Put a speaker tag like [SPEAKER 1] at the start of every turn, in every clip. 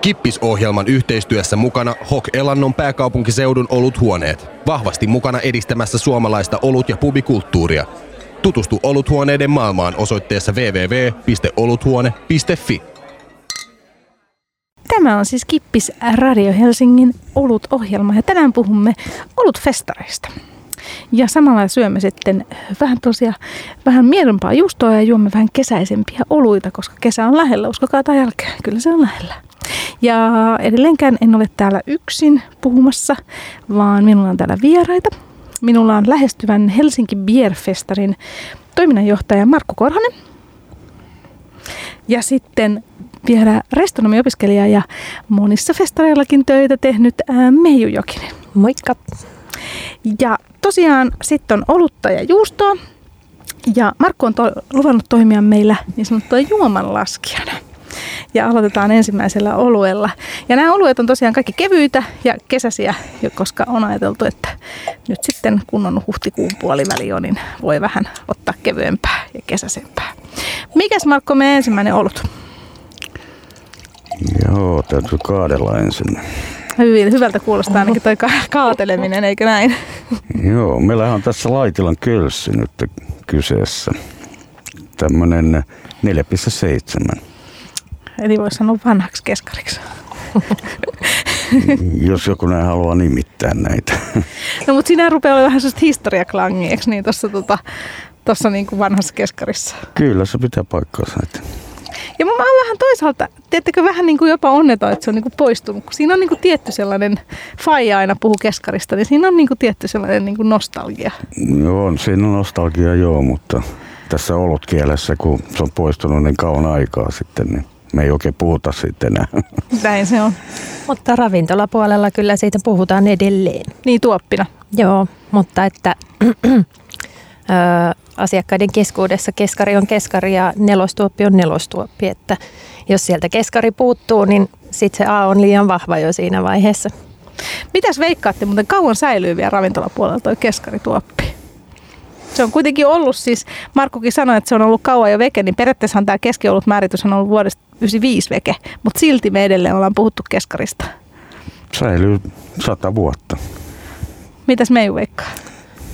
[SPEAKER 1] Kippisohjelman yhteistyössä mukana Hok Elannon pääkaupunkiseudun oluthuoneet. Vahvasti mukana edistämässä suomalaista olut- ja pubikulttuuria. Tutustu oluthuoneiden maailmaan osoitteessa www.oluthuone.fi.
[SPEAKER 2] Tämä on siis Kippis Radio Helsingin olut-ohjelma ja tänään puhumme olutfestareista. Ja samalla syömme sitten vähän tosiaan vähän mielempaa juustoa ja juomme vähän kesäisempiä oluita, koska kesä on lähellä, uskokaa tai jälkeen, kyllä se on lähellä. Ja edelleenkään en ole täällä yksin puhumassa, vaan minulla on täällä vieraita. Minulla on lähestyvän Helsinki Bierfestarin toiminnanjohtaja Markku Korhonen. Ja sitten vielä restonomiopiskelija ja monissa festareillakin töitä tehnyt Meiju Jokinen.
[SPEAKER 3] Moikka!
[SPEAKER 2] Ja tosiaan sitten on olutta ja juustoa. Ja Markku on to- luvannut toimia meillä niin sanottua juomanlaskijana. Ja aloitetaan ensimmäisellä oluella. Ja nämä oluet on tosiaan kaikki kevyitä ja kesäisiä, koska on ajateltu, että nyt sitten kun on huhtikuun puoliväli on, niin voi vähän ottaa kevyempää ja kesäisempää. Mikäs Markko meidän ensimmäinen olut?
[SPEAKER 4] Joo, täytyy kaadella ensin.
[SPEAKER 2] Hyvin, hyvältä kuulostaa ainakin toi ka- kaateleminen, eikö näin?
[SPEAKER 4] Joo, meillä on tässä Laitilan kölssi nyt kyseessä. Tämmönen 4,7.
[SPEAKER 2] Eli voisi sanoa vanhaksi keskariksi.
[SPEAKER 4] Jos joku näin haluaa nimittää näitä.
[SPEAKER 2] No mutta siinä rupeaa olemaan vähän sellaista historiaklangia, eikö niin tuossa tota, tossa niin kuin vanhassa keskarissa?
[SPEAKER 4] Kyllä se pitää paikkaansa. Että
[SPEAKER 2] Ja mä oon vähän toisaalta, teettekö vähän niin kuin jopa onneton, että se on niin kuin poistunut, kun siinä on niin kuin tietty sellainen, Faija aina puhuu keskarista, niin siinä on niin kuin tietty sellainen niin kuin nostalgia.
[SPEAKER 4] Joo, on siinä on nostalgia joo, mutta tässä olutkielessä, kun se on poistunut niin kauan aikaa sitten, niin me ei oikein puhuta sitten enää.
[SPEAKER 2] Näin se on.
[SPEAKER 3] Mutta ravintolapuolella kyllä siitä puhutaan edelleen.
[SPEAKER 2] Niin tuoppina.
[SPEAKER 3] Joo, mutta että asiakkaiden keskuudessa keskari on keskari ja nelostuoppi on nelostuoppi. Että jos sieltä keskari puuttuu, niin sitten se A on liian vahva jo siinä vaiheessa.
[SPEAKER 2] Mitäs veikkaatte, muuten kauan säilyy vielä ravintolapuolella toi keskarituoppi? Se on kuitenkin ollut siis, Markkukin sanoi, että se on ollut kauan jo veke, niin periaatteessa tämä keskiolut määritys on ollut vuodesta 95 veke, mutta silti me edelleen ollaan puhuttu keskarista.
[SPEAKER 4] Säilyy sata vuotta.
[SPEAKER 2] Mitäs me ei veikkaa?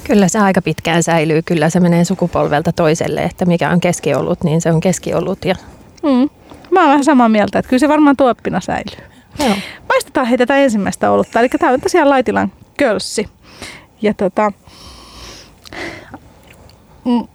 [SPEAKER 3] Kyllä se aika pitkään säilyy. Kyllä se menee sukupolvelta toiselle, että mikä on keskiolut, niin se on keskiolut. Ja,
[SPEAKER 2] Mm. Mä oon vähän samaa mieltä, että kyllä se varmaan tuoppina säilyy.
[SPEAKER 3] joo.
[SPEAKER 2] Paistetaan hei tätä ensimmäistä olutta. Eli tämä on tosiaan Laitilan kölssi. Ja tota, mm,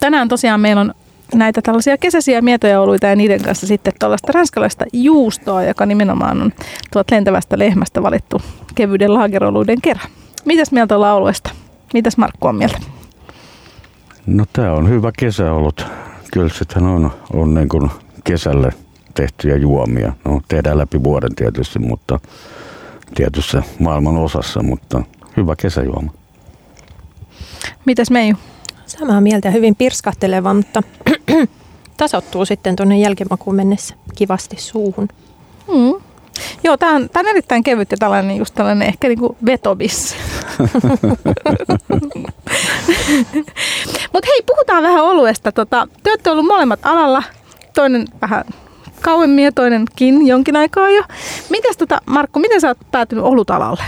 [SPEAKER 2] tänään tosiaan meillä on näitä tällaisia kesäisiä mietojaoluita ja niiden kanssa sitten tuollaista ranskalaista juustoa, joka nimenomaan on tuolta lentävästä lehmästä valittu kevyyden laageroluiden kerran. Mitäs mieltä ollaan oluesta? Mitäs Markku on mieltä?
[SPEAKER 4] No tää on hyvä kesäolut. Kylsithän on, on niin kuin kesälle tehtyjä juomia. No tehdään läpi vuoden tietysti, mutta tietyssä maailman osassa, mutta hyvä kesäjuoma.
[SPEAKER 2] Mitäs Meiju?
[SPEAKER 3] Samaa mieltä, hyvin pirskahteleva, mutta tasottuu sitten tuonne jälkimakuun mennessä kivasti suuhun.
[SPEAKER 2] Mm. Joo, tämä on, tää on erittäin kevyt ja tällainen, just tällainen ehkä niinku vetobis. Mutta hei, puhutaan vähän oluesta. Tota, te olette ollut molemmat alalla, toinen vähän kauemmin ja toinenkin jonkin aikaa jo. Mites tota, Markku, miten sä oot päätynyt olutalalle?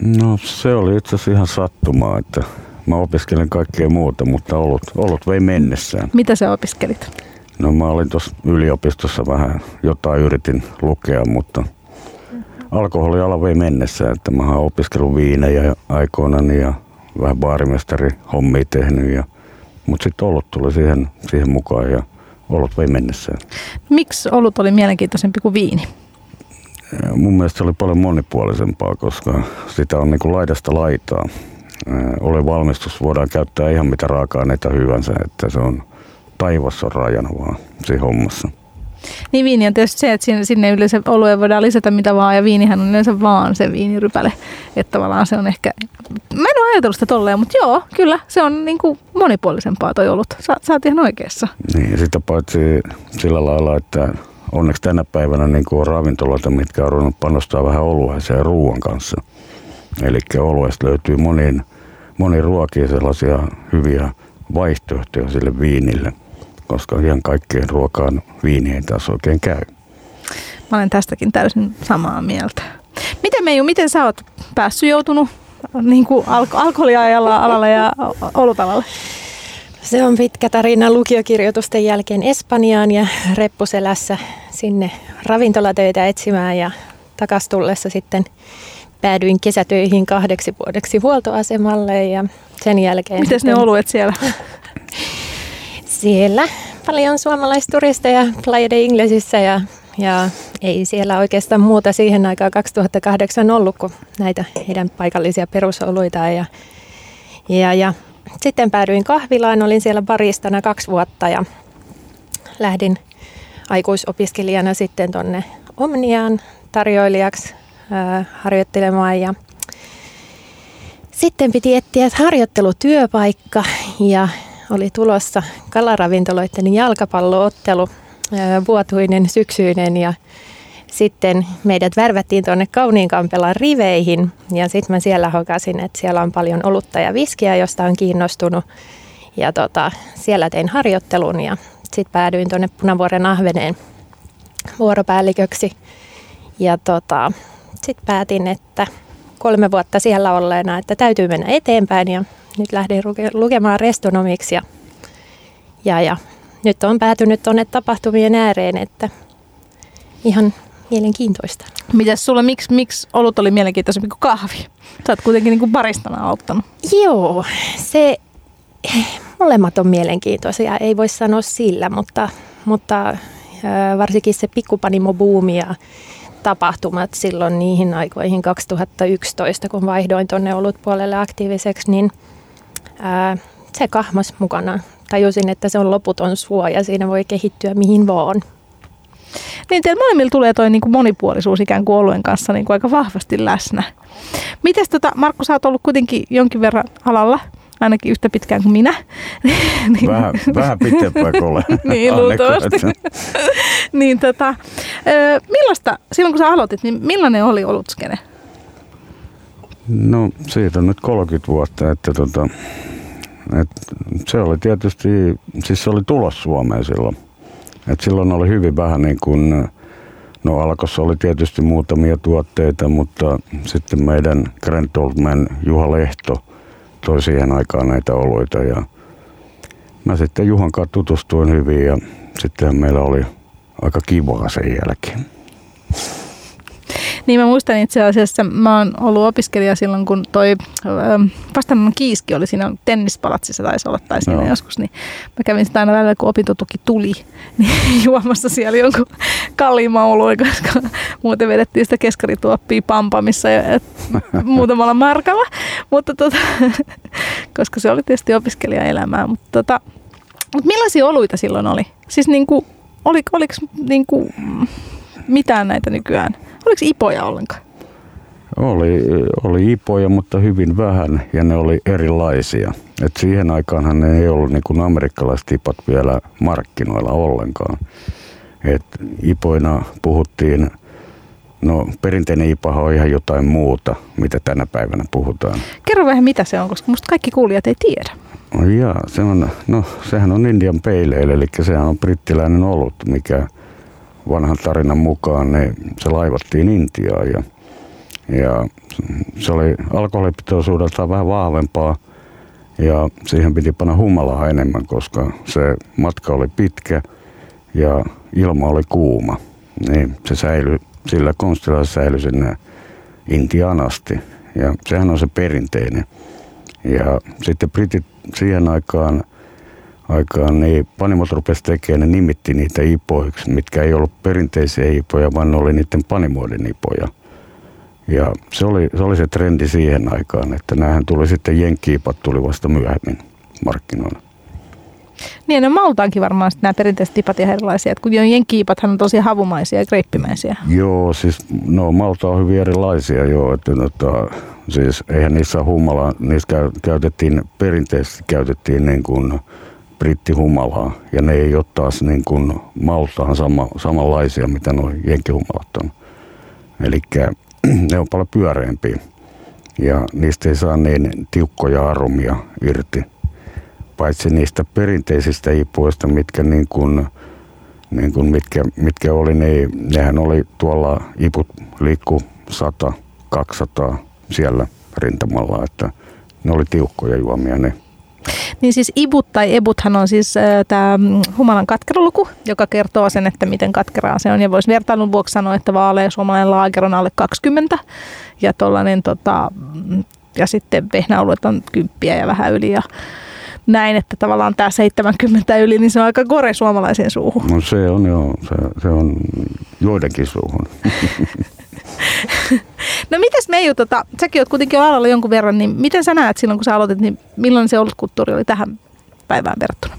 [SPEAKER 4] No se oli itse asiassa ihan sattumaa, että mä opiskelen kaikkea muuta, mutta olut, olut vei mennessään.
[SPEAKER 2] Mitä sä opiskelit?
[SPEAKER 4] No mä olin tuossa yliopistossa vähän jotain yritin lukea, mutta alkoholiala vei mennessä, että mä oon opiskellut viinejä aikoinani ja vähän baarimestari hommia tehnyt. Ja, mutta sitten olut tuli siihen, siihen mukaan ja olut vei mennessään.
[SPEAKER 2] Miksi olut oli mielenkiintoisempi kuin viini?
[SPEAKER 4] Ja mun mielestä se oli paljon monipuolisempaa, koska sitä on niin kuin laidasta laitaa. Ole valmistus voidaan käyttää ihan mitä raaka-aineita hyvänsä, että se on taivas on rajana vaan siinä hommassa.
[SPEAKER 2] Niin viini on tietysti se, että sinne, sinne yleensä olueen voidaan lisätä mitä vaan, ja viinihän on yleensä vaan se viinirypäle. Että tavallaan se on ehkä, mä en ole ajatellut sitä tolleen, mutta joo, kyllä, se on niin kuin monipuolisempaa toi olut. Sä, sä oot ihan oikeassa.
[SPEAKER 4] Niin, ja sitä paitsi sillä lailla, että onneksi tänä päivänä niin kuin on ravintoloita, mitkä on ruvennut panostaa vähän olueeseen ruoan kanssa. Eli olueesta löytyy moniin, moniin ruokiin sellaisia hyviä vaihtoehtoja sille viinille, koska ihan kaikkeen ruokaan viini ei taas oikein käy.
[SPEAKER 2] Mä olen tästäkin täysin samaa mieltä. Miten Meiju, miten sä oot päässyt joutunut niin kuin alko- alkoholiajalla alalle ja olutalalle?
[SPEAKER 3] Se on pitkä tarina lukiokirjoitusten jälkeen Espanjaan ja reppuselässä sinne ravintolatöitä etsimään ja takas tullessa sitten päädyin kesätöihin kahdeksi vuodeksi huoltoasemalle ja sen jälkeen...
[SPEAKER 2] Miten ne oluet siellä?
[SPEAKER 3] Siellä. Paljon suomalaisturisteja Playa de Inglesissä ja, ja ei siellä oikeastaan muuta siihen aikaan 2008 ollut kuin näitä heidän paikallisia perusoluita ja, ja, ja sitten päädyin kahvilaan, olin siellä baristana kaksi vuotta ja lähdin aikuisopiskelijana sitten tuonne Omniaan tarjoilijaksi ää, harjoittelemaan ja sitten piti etsiä harjoittelutyöpaikka ja oli tulossa kalaravintoloiden jalkapalloottelu, vuotuinen, syksyinen ja sitten meidät värvättiin tuonne Kauniinkampelan riveihin ja sitten mä siellä hokasin, että siellä on paljon olutta ja viskiä, josta on kiinnostunut. Ja tota, siellä tein harjoittelun ja sitten päädyin tuonne Punavuoren Ahveneen vuoropäälliköksi. Ja tota, sitten päätin, että kolme vuotta siellä olleena, että täytyy mennä eteenpäin ja nyt lähdin lukemaan restonomiksi ja, ja, ja nyt on päätynyt tuonne tapahtumien ääreen, että ihan mielenkiintoista.
[SPEAKER 2] Mitäs sulle, miksi, miksi olut oli mielenkiintoisempi kuin kahvi? Sä oot kuitenkin niin kuin baristana aloittanut.
[SPEAKER 3] Joo, se molemmat on mielenkiintoisia, ei voi sanoa sillä, mutta, mutta varsinkin se pikkupanimo-buumi ja tapahtumat silloin niihin aikoihin 2011, kun vaihdoin tuonne olutpuolelle aktiiviseksi, niin ää, se kahmas mukana. Tajusin, että se on loputon suo ja siinä voi kehittyä mihin vaan.
[SPEAKER 2] Niin teillä molemmilla tulee toi niin kuin monipuolisuus ikään kuin oluen kanssa niin kuin aika vahvasti läsnä. Mites tota, Markku, sä oot ollut kuitenkin jonkin verran alalla, ainakin yhtä pitkään kuin minä.
[SPEAKER 4] niin. Vähän, vähän pitempään kuin olen.
[SPEAKER 2] niin, luultavasti. niin tota, millaista, silloin kun sä aloitit, niin millainen oli olutskene?
[SPEAKER 4] No siitä on nyt 30 vuotta, että tota, et se oli tietysti, siis se oli tulos Suomeen silloin. Et silloin oli hyvin vähän niin kuin, no alkossa oli tietysti muutamia tuotteita, mutta sitten meidän Grand Old Man Juha Lehto toi siihen aikaan näitä oluita ja mä sitten Juhan kanssa tutustuin hyvin ja sitten meillä oli aika kivaa sen jälkeen.
[SPEAKER 2] Niin mä muistan itse asiassa, mä oon ollut opiskelija silloin, kun toi ähm, vastaannon kiiski oli siinä tennispalatsissa taisi olla tai siinä no. joskus, niin mä kävin sitä aina välillä, kun opintotuki tuli, niin juomassa siellä jonkun kalliimman oluen, koska muuten vedettiin sitä keskarituoppia pampamissa ja, et, muutamalla markalla, mutta tota, koska se oli tietysti opiskelijaelämää, mutta tota, mutta millaisia oluita silloin oli? Siis niinku, oliko, oliko niinku mitään näitä nykyään? Oliko ipoja ollenkaan?
[SPEAKER 4] Oli, oli ipoja, mutta hyvin vähän ja ne oli erilaisia. Et siihen aikaanhan ne ei ollut niin kuin amerikkalaiset ipat vielä markkinoilla ollenkaan. Et ipoina puhuttiin, no perinteinen ipa on ihan jotain muuta, mitä tänä päivänä puhutaan.
[SPEAKER 2] Kerro vähän mitä se on, koska musta kaikki kuulijat ei tiedä.
[SPEAKER 4] No, jaa, se on, no, sehän on Indian Pale Ale, eli sehän on brittiläinen olut, mikä vanhan tarinan mukaan niin se laivattiin Intiaan ja, ja se oli alkoholipitoisuudeltaan vähän vahvempaa ja siihen piti panna humalaa enemmän, koska se matka oli pitkä ja ilma oli kuuma. Niin se säilyi, sillä konstilla se säilyi sinne Intiaan asti ja sehän on se perinteinen. Ja sitten britit siihen aikaan aikaan, niin panimot rupesi tekemään, ne nimitti niitä ipoiksi, mitkä ei ollut perinteisiä ipoja, vaan ne oli niiden panimoiden ipoja. Ja se oli, se oli se trendi siihen aikaan, että näähän tuli sitten jenkkiipat tuli vasta myöhemmin markkinoilla.
[SPEAKER 2] Niin, no maltaankin varmaan sitten nämä perinteiset tipat ihan erilaisia. Että kun jenkkiipathan on tosi havumaisia ja greippimäisiä.
[SPEAKER 4] Joo, siis no malta on hyvin erilaisia joo. Että, tota, siis eihän niissä humala, niissä käytettiin, perinteisesti käytettiin niin kuin brittihumalaa ja ne ei ole taas niin kuin maltaan sama, samanlaisia, mitä nuo jenkkihumalat on. Eli ne on paljon pyöreämpiä ja niistä ei saa niin tiukkoja aromia irti. Paitsi niistä perinteisistä ipuista, mitkä niin kuin, niin kuin mitkä, mitkä oli, niin nehän oli tuolla iput liikku 100, 200 siellä rintamalla, että ne oli tiukkoja juomia ne.
[SPEAKER 2] Niin siis ibut tai ebuthan on siis äh, tämä humalan katkeroluku, joka kertoo sen, että miten katkeraa se on. Ja voisi vertailun vuoksi sanoa, että vaalea suomalainen laager on alle 20 ja, tollanen, tota, ja sitten vehnäoluet on kymppiä ja vähän yli. Ja näin, että tavallaan tämä 70 yli, niin se on aika kore suomalaisen suuhun.
[SPEAKER 4] No se on joo, se, se on joidenkin suuhun.
[SPEAKER 2] no mitäs Meiju, tota, säkin oot kuitenkin alalla jonkun verran, niin miten sä näet silloin, kun sä aloitit, niin millainen se olutkulttuuri oli tähän päivään verrattuna?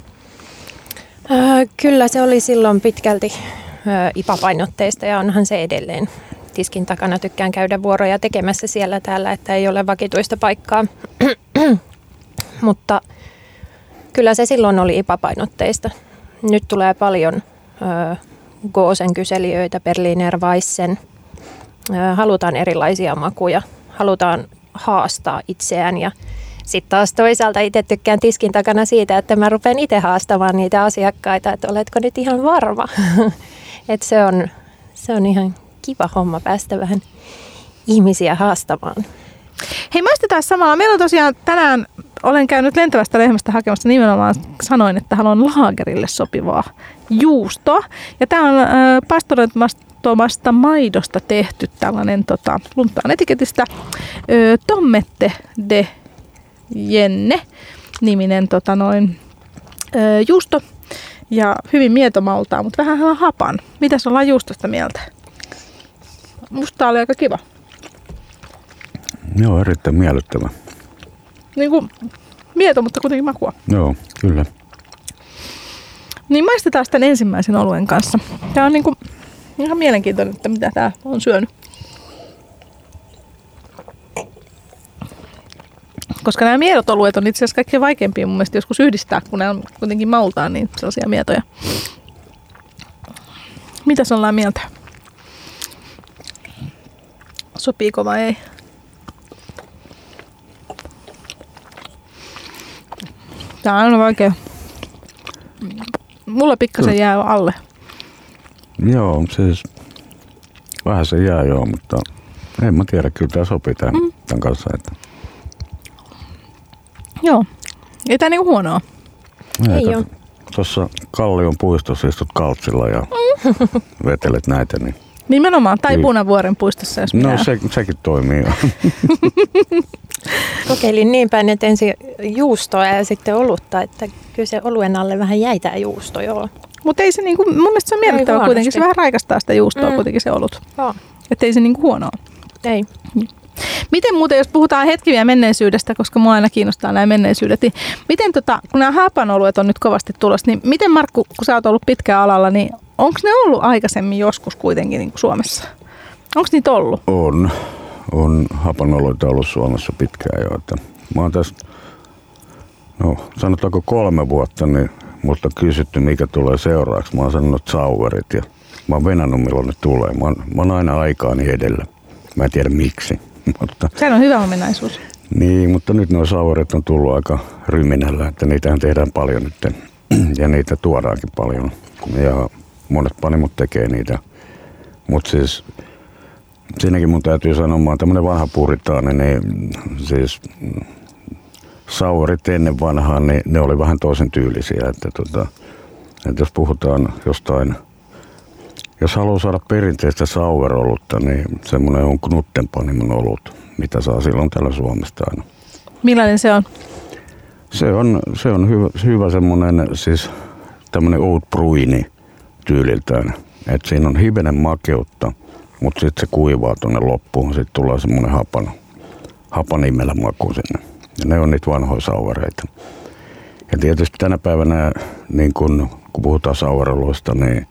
[SPEAKER 3] Äh, kyllä se oli silloin pitkälti äh, ipapainotteista ja onhan se edelleen. Tiskin takana tykkään käydä vuoroja tekemässä siellä täällä, että ei ole vakituista paikkaa. Mutta kyllä se silloin oli ipapainotteista. Nyt tulee paljon äh, Goosen kyselijöitä, Berliner Weissen – halutaan erilaisia makuja, halutaan haastaa itseään ja sitten taas toisaalta itse tykkään tiskin takana siitä, että mä rupean itse haastamaan niitä asiakkaita, että oletko nyt ihan varma. että se on, se on ihan kiva homma päästä vähän ihmisiä haastamaan.
[SPEAKER 2] Hei maistetaan samalla. Meillä on tosiaan tänään, olen käynyt lentävästä lehmästä hakemassa nimenomaan, sanoin, että haluan laagerille sopivaa juustoa. Ja tämä on äh, pastorettomasta maidosta tehty tällainen, tota, luntaan etiketistä, ö, Tommette de Jenne niminen tota, noin, ö, juusto. Ja hyvin mietomaltaa, mutta vähän hapan. Mitäs ollaan juustosta mieltä? Musta oli aika kiva.
[SPEAKER 4] Joo, erittäin miellyttävä.
[SPEAKER 2] Niin kuin mieto, mutta kuitenkin makua.
[SPEAKER 4] Joo, kyllä.
[SPEAKER 2] Niin maistetaan tämän ensimmäisen oluen kanssa. Tämä on niin kuin ihan mielenkiintoinen, että mitä tämä on syönyt. Koska nämä miedot oluet on itse asiassa kaikkein vaikeimpia mun mielestä joskus yhdistää, kun nämä on kuitenkin maultaan niin sellaisia mietoja. Mitäs ollaan mieltä? Sopiiko vai ei? Tää on aina vaikea. Mulla pikkasen jää alle.
[SPEAKER 4] Joo, siis vähän se jää joo, mutta en mä tiedä, kyllä tämä sopii tämän, mm. tämän kanssa. Että.
[SPEAKER 2] Joo, ei tää niinku huonoa.
[SPEAKER 3] Ei ole.
[SPEAKER 4] Tuossa Kallion puistossa istut kaltsilla ja mm. vetelet näitä, niin
[SPEAKER 2] Nimenomaan, tai Punavuoren puistossa, jos
[SPEAKER 4] No se, sekin toimii jo.
[SPEAKER 3] Kokeilin niin päin, että ensin juustoa ja sitten olutta, että kyllä se oluen alle vähän jäi tämä juusto, joo.
[SPEAKER 2] Mutta ei se niinku, mun mielestä se on miellyttävä kuitenkin, se vähän raikastaa sitä juustoa mm. kuitenkin se olut. Että ei se niinku huonoa.
[SPEAKER 3] Ei.
[SPEAKER 2] Miten muuten, jos puhutaan hetki vielä menneisyydestä, koska mua aina kiinnostaa nämä menneisyydet, niin miten tota, kun nämä hapanoluet on nyt kovasti tulossa, niin miten Markku, kun sä oot ollut pitkään alalla, niin onko ne ollut aikaisemmin joskus kuitenkin niin kuin Suomessa? Onko niitä ollut?
[SPEAKER 4] On. On hapanoloita ollut Suomessa pitkään jo. Että mä oon tässä, no sanotaanko kolme vuotta, niin multa on kysytty, mikä tulee seuraavaksi. Mä oon sanonut sauverit ja mä oon venannut, milloin ne tulee. Mä oon, mä oon aina aikaani edellä. Mä en tiedä miksi.
[SPEAKER 2] Mutta, Sehän on hyvä ominaisuus.
[SPEAKER 4] Niin, mutta nyt nuo sauvarit on tullut aika ryminällä, että niitähän tehdään paljon nyt ja niitä tuodaankin paljon. Ja monet panimot tekee niitä. Mutta siis siinäkin mun täytyy sanoa, mä oon tämmönen vanha puritaani, niin siis sauvarit ennen vanhaa, niin ne oli vähän toisen tyylisiä. Että, tota, että jos puhutaan jostain jos haluaa saada perinteistä sauerolutta, niin semmoinen on Knuttenpanimon olut, mitä saa silloin täällä Suomesta aina.
[SPEAKER 2] Millainen se on?
[SPEAKER 4] Se on, se on hyvä, hyvä semmoinen, siis tämmöinen oud bruini tyyliltään. Että siinä on hivenen makeutta, mutta sitten se kuivaa tuonne loppuun. Sitten tulee semmoinen hapan, hapanimellä maku sinne. Ja ne on niitä vanhoja sauvareita. Ja tietysti tänä päivänä, niin kun, kun puhutaan sauvaroloista, niin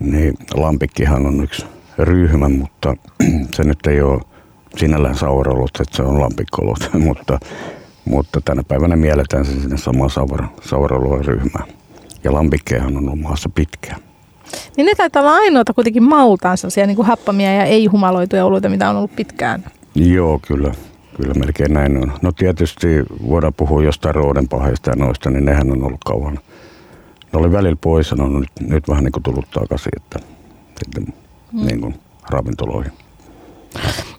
[SPEAKER 4] niin Lampikkihan on yksi ryhmä, mutta se nyt ei ole sinällään saurolut, että se on lampikkolut, mutta, mutta tänä päivänä mielletään se sinne samaan saur, ryhmään. Ja lampikkeehan on ollut maassa pitkään.
[SPEAKER 2] Niin ne taitaa olla ainoita kuitenkin maultaan sellaisia niin kuin happamia ja ei-humaloituja oluita, mitä on ollut pitkään.
[SPEAKER 4] Joo, kyllä. Kyllä melkein näin on. No tietysti voidaan puhua jostain roodenpaheista ja noista, niin nehän on ollut kauan – ne oli välillä pois ja ne on nyt, nyt vähän niin kuin tullut takaisin, että sitten mm. niin kuin ravintoloihin.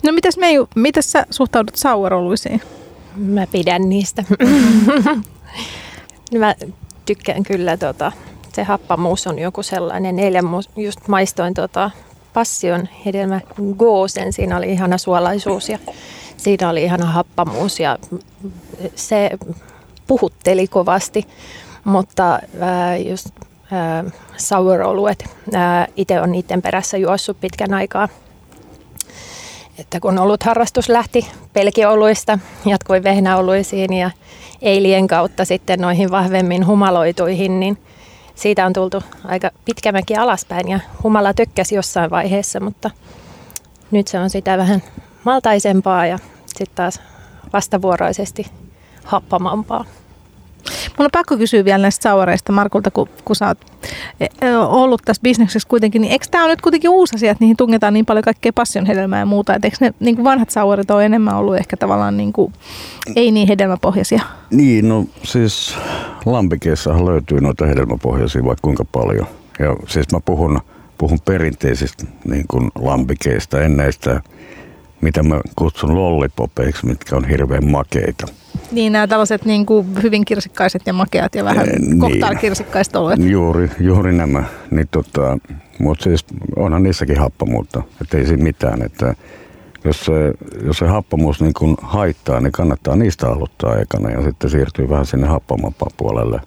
[SPEAKER 2] No mitäs Meiju, mitäs sä suhtaudut saueroluisiin?
[SPEAKER 3] Mä pidän niistä. Mä tykkään kyllä, tota, se happamuus on joku sellainen. Eilen just maistoin tota, passion hedelmä goosen, siinä oli ihana suolaisuus ja siinä oli ihana happamuus ja se puhutteli kovasti, mutta ää, just ää, sour-oluet, itse on niiden perässä juossut pitkän aikaa. Että kun ollut harrastus lähti pelkioluista, jatkui vehnäoluisiin ja eilien kautta sitten noihin vahvemmin humaloituihin, niin siitä on tultu aika pitkämäkin alaspäin ja humala tökkäsi jossain vaiheessa, mutta nyt se on sitä vähän maltaisempaa ja sitten taas vastavuoroisesti happamampaa.
[SPEAKER 2] Mun on pakko kysyä vielä näistä saureista Markulta, kun, kun sä oot e, e, ollut tässä bisneksessä kuitenkin, niin eikö tämä ole nyt kuitenkin uusi asia, että niihin tungetaan niin paljon kaikkea passionhedelmää ja muuta, että eikö ne niin kuin vanhat saurit ole enemmän ollut ehkä tavallaan niin kuin, ei niin hedelmäpohjaisia?
[SPEAKER 4] Niin, no siis lampikeissahan löytyy noita hedelmäpohjaisia vaikka kuinka paljon. Ja siis mä puhun, puhun perinteisistä niin kuin lampikeista, en näistä mitä mä kutsun lollipopeiksi, mitkä on hirveän makeita.
[SPEAKER 2] Niin, nämä tällaiset niin kuin hyvin kirsikkaiset ja makeat ja vähän niin. kohtaarkirsikkaiset oluet.
[SPEAKER 4] Juuri, juuri nämä. Niin tota, mutta siis onhan niissäkin happamuutta, että ei siinä mitään. Että jos se, jos se happamuus niin kun haittaa, niin kannattaa niistä aloittaa ekana ja sitten siirtyy vähän sinne happamampaan puolelle.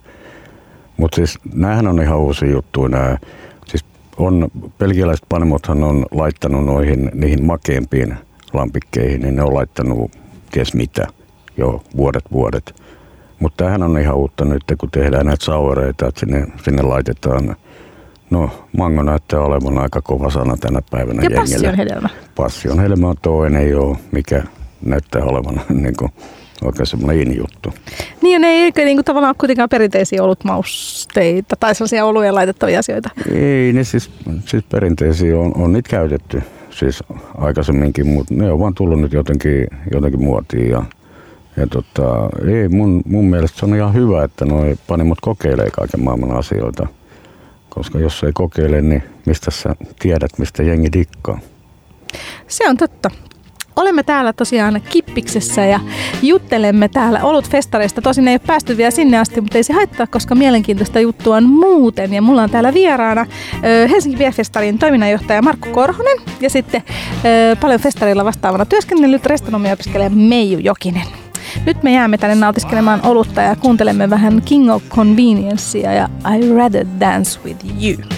[SPEAKER 4] Mutta siis näähän on ihan uusi juttu. Nää, siis on, pelkiläiset panimothan on laittanut noihin, niihin makeimpiin lampikkeihin, niin ne on laittanut ties mitä jo vuodet vuodet. Mutta tämähän on ihan uutta nyt, kun tehdään näitä sauereita, että sinne, sinne laitetaan No, mango näyttää olevan aika kova sana tänä päivänä
[SPEAKER 2] ja passion hedelmä.
[SPEAKER 4] Passion hedelmä on toinen jo, mikä näyttää olevan niin kuin, oikein semmoinen in-juttu.
[SPEAKER 2] Niin ja ne ei niin kuin, tavallaan kuitenkaan perinteisiä ollut mausteita tai sellaisia oluja laitettavia asioita.
[SPEAKER 4] Ei, ne siis, siis perinteisiä on, on niitä käytetty siis aikaisemminkin, mutta ne on vaan tullut nyt jotenkin, jotenkin muotiin ja ja tota, ei, mun, mun mielestä se on ihan hyvä, että noi panimot kokeilee kaiken maailman asioita. Koska jos ei kokeile, niin mistä sä tiedät, mistä jengi dikkaa?
[SPEAKER 2] Se on totta. Olemme täällä tosiaan Kippiksessä ja juttelemme täällä Olut-festareista. Tosin ei ole päästy vielä sinne asti, mutta ei se haittaa, koska mielenkiintoista juttua on muuten. Ja mulla on täällä vieraana Helsinki Bierfestarin toiminnanjohtaja Markku Korhonen ja sitten paljon festarilla vastaavana työskennellyt restonomia-opiskelija Meiju Jokinen. Nyt me jäämme tänne nautiskelemaan olutta ja kuuntelemme vähän King of Conveniencea ja I Rather Dance With You.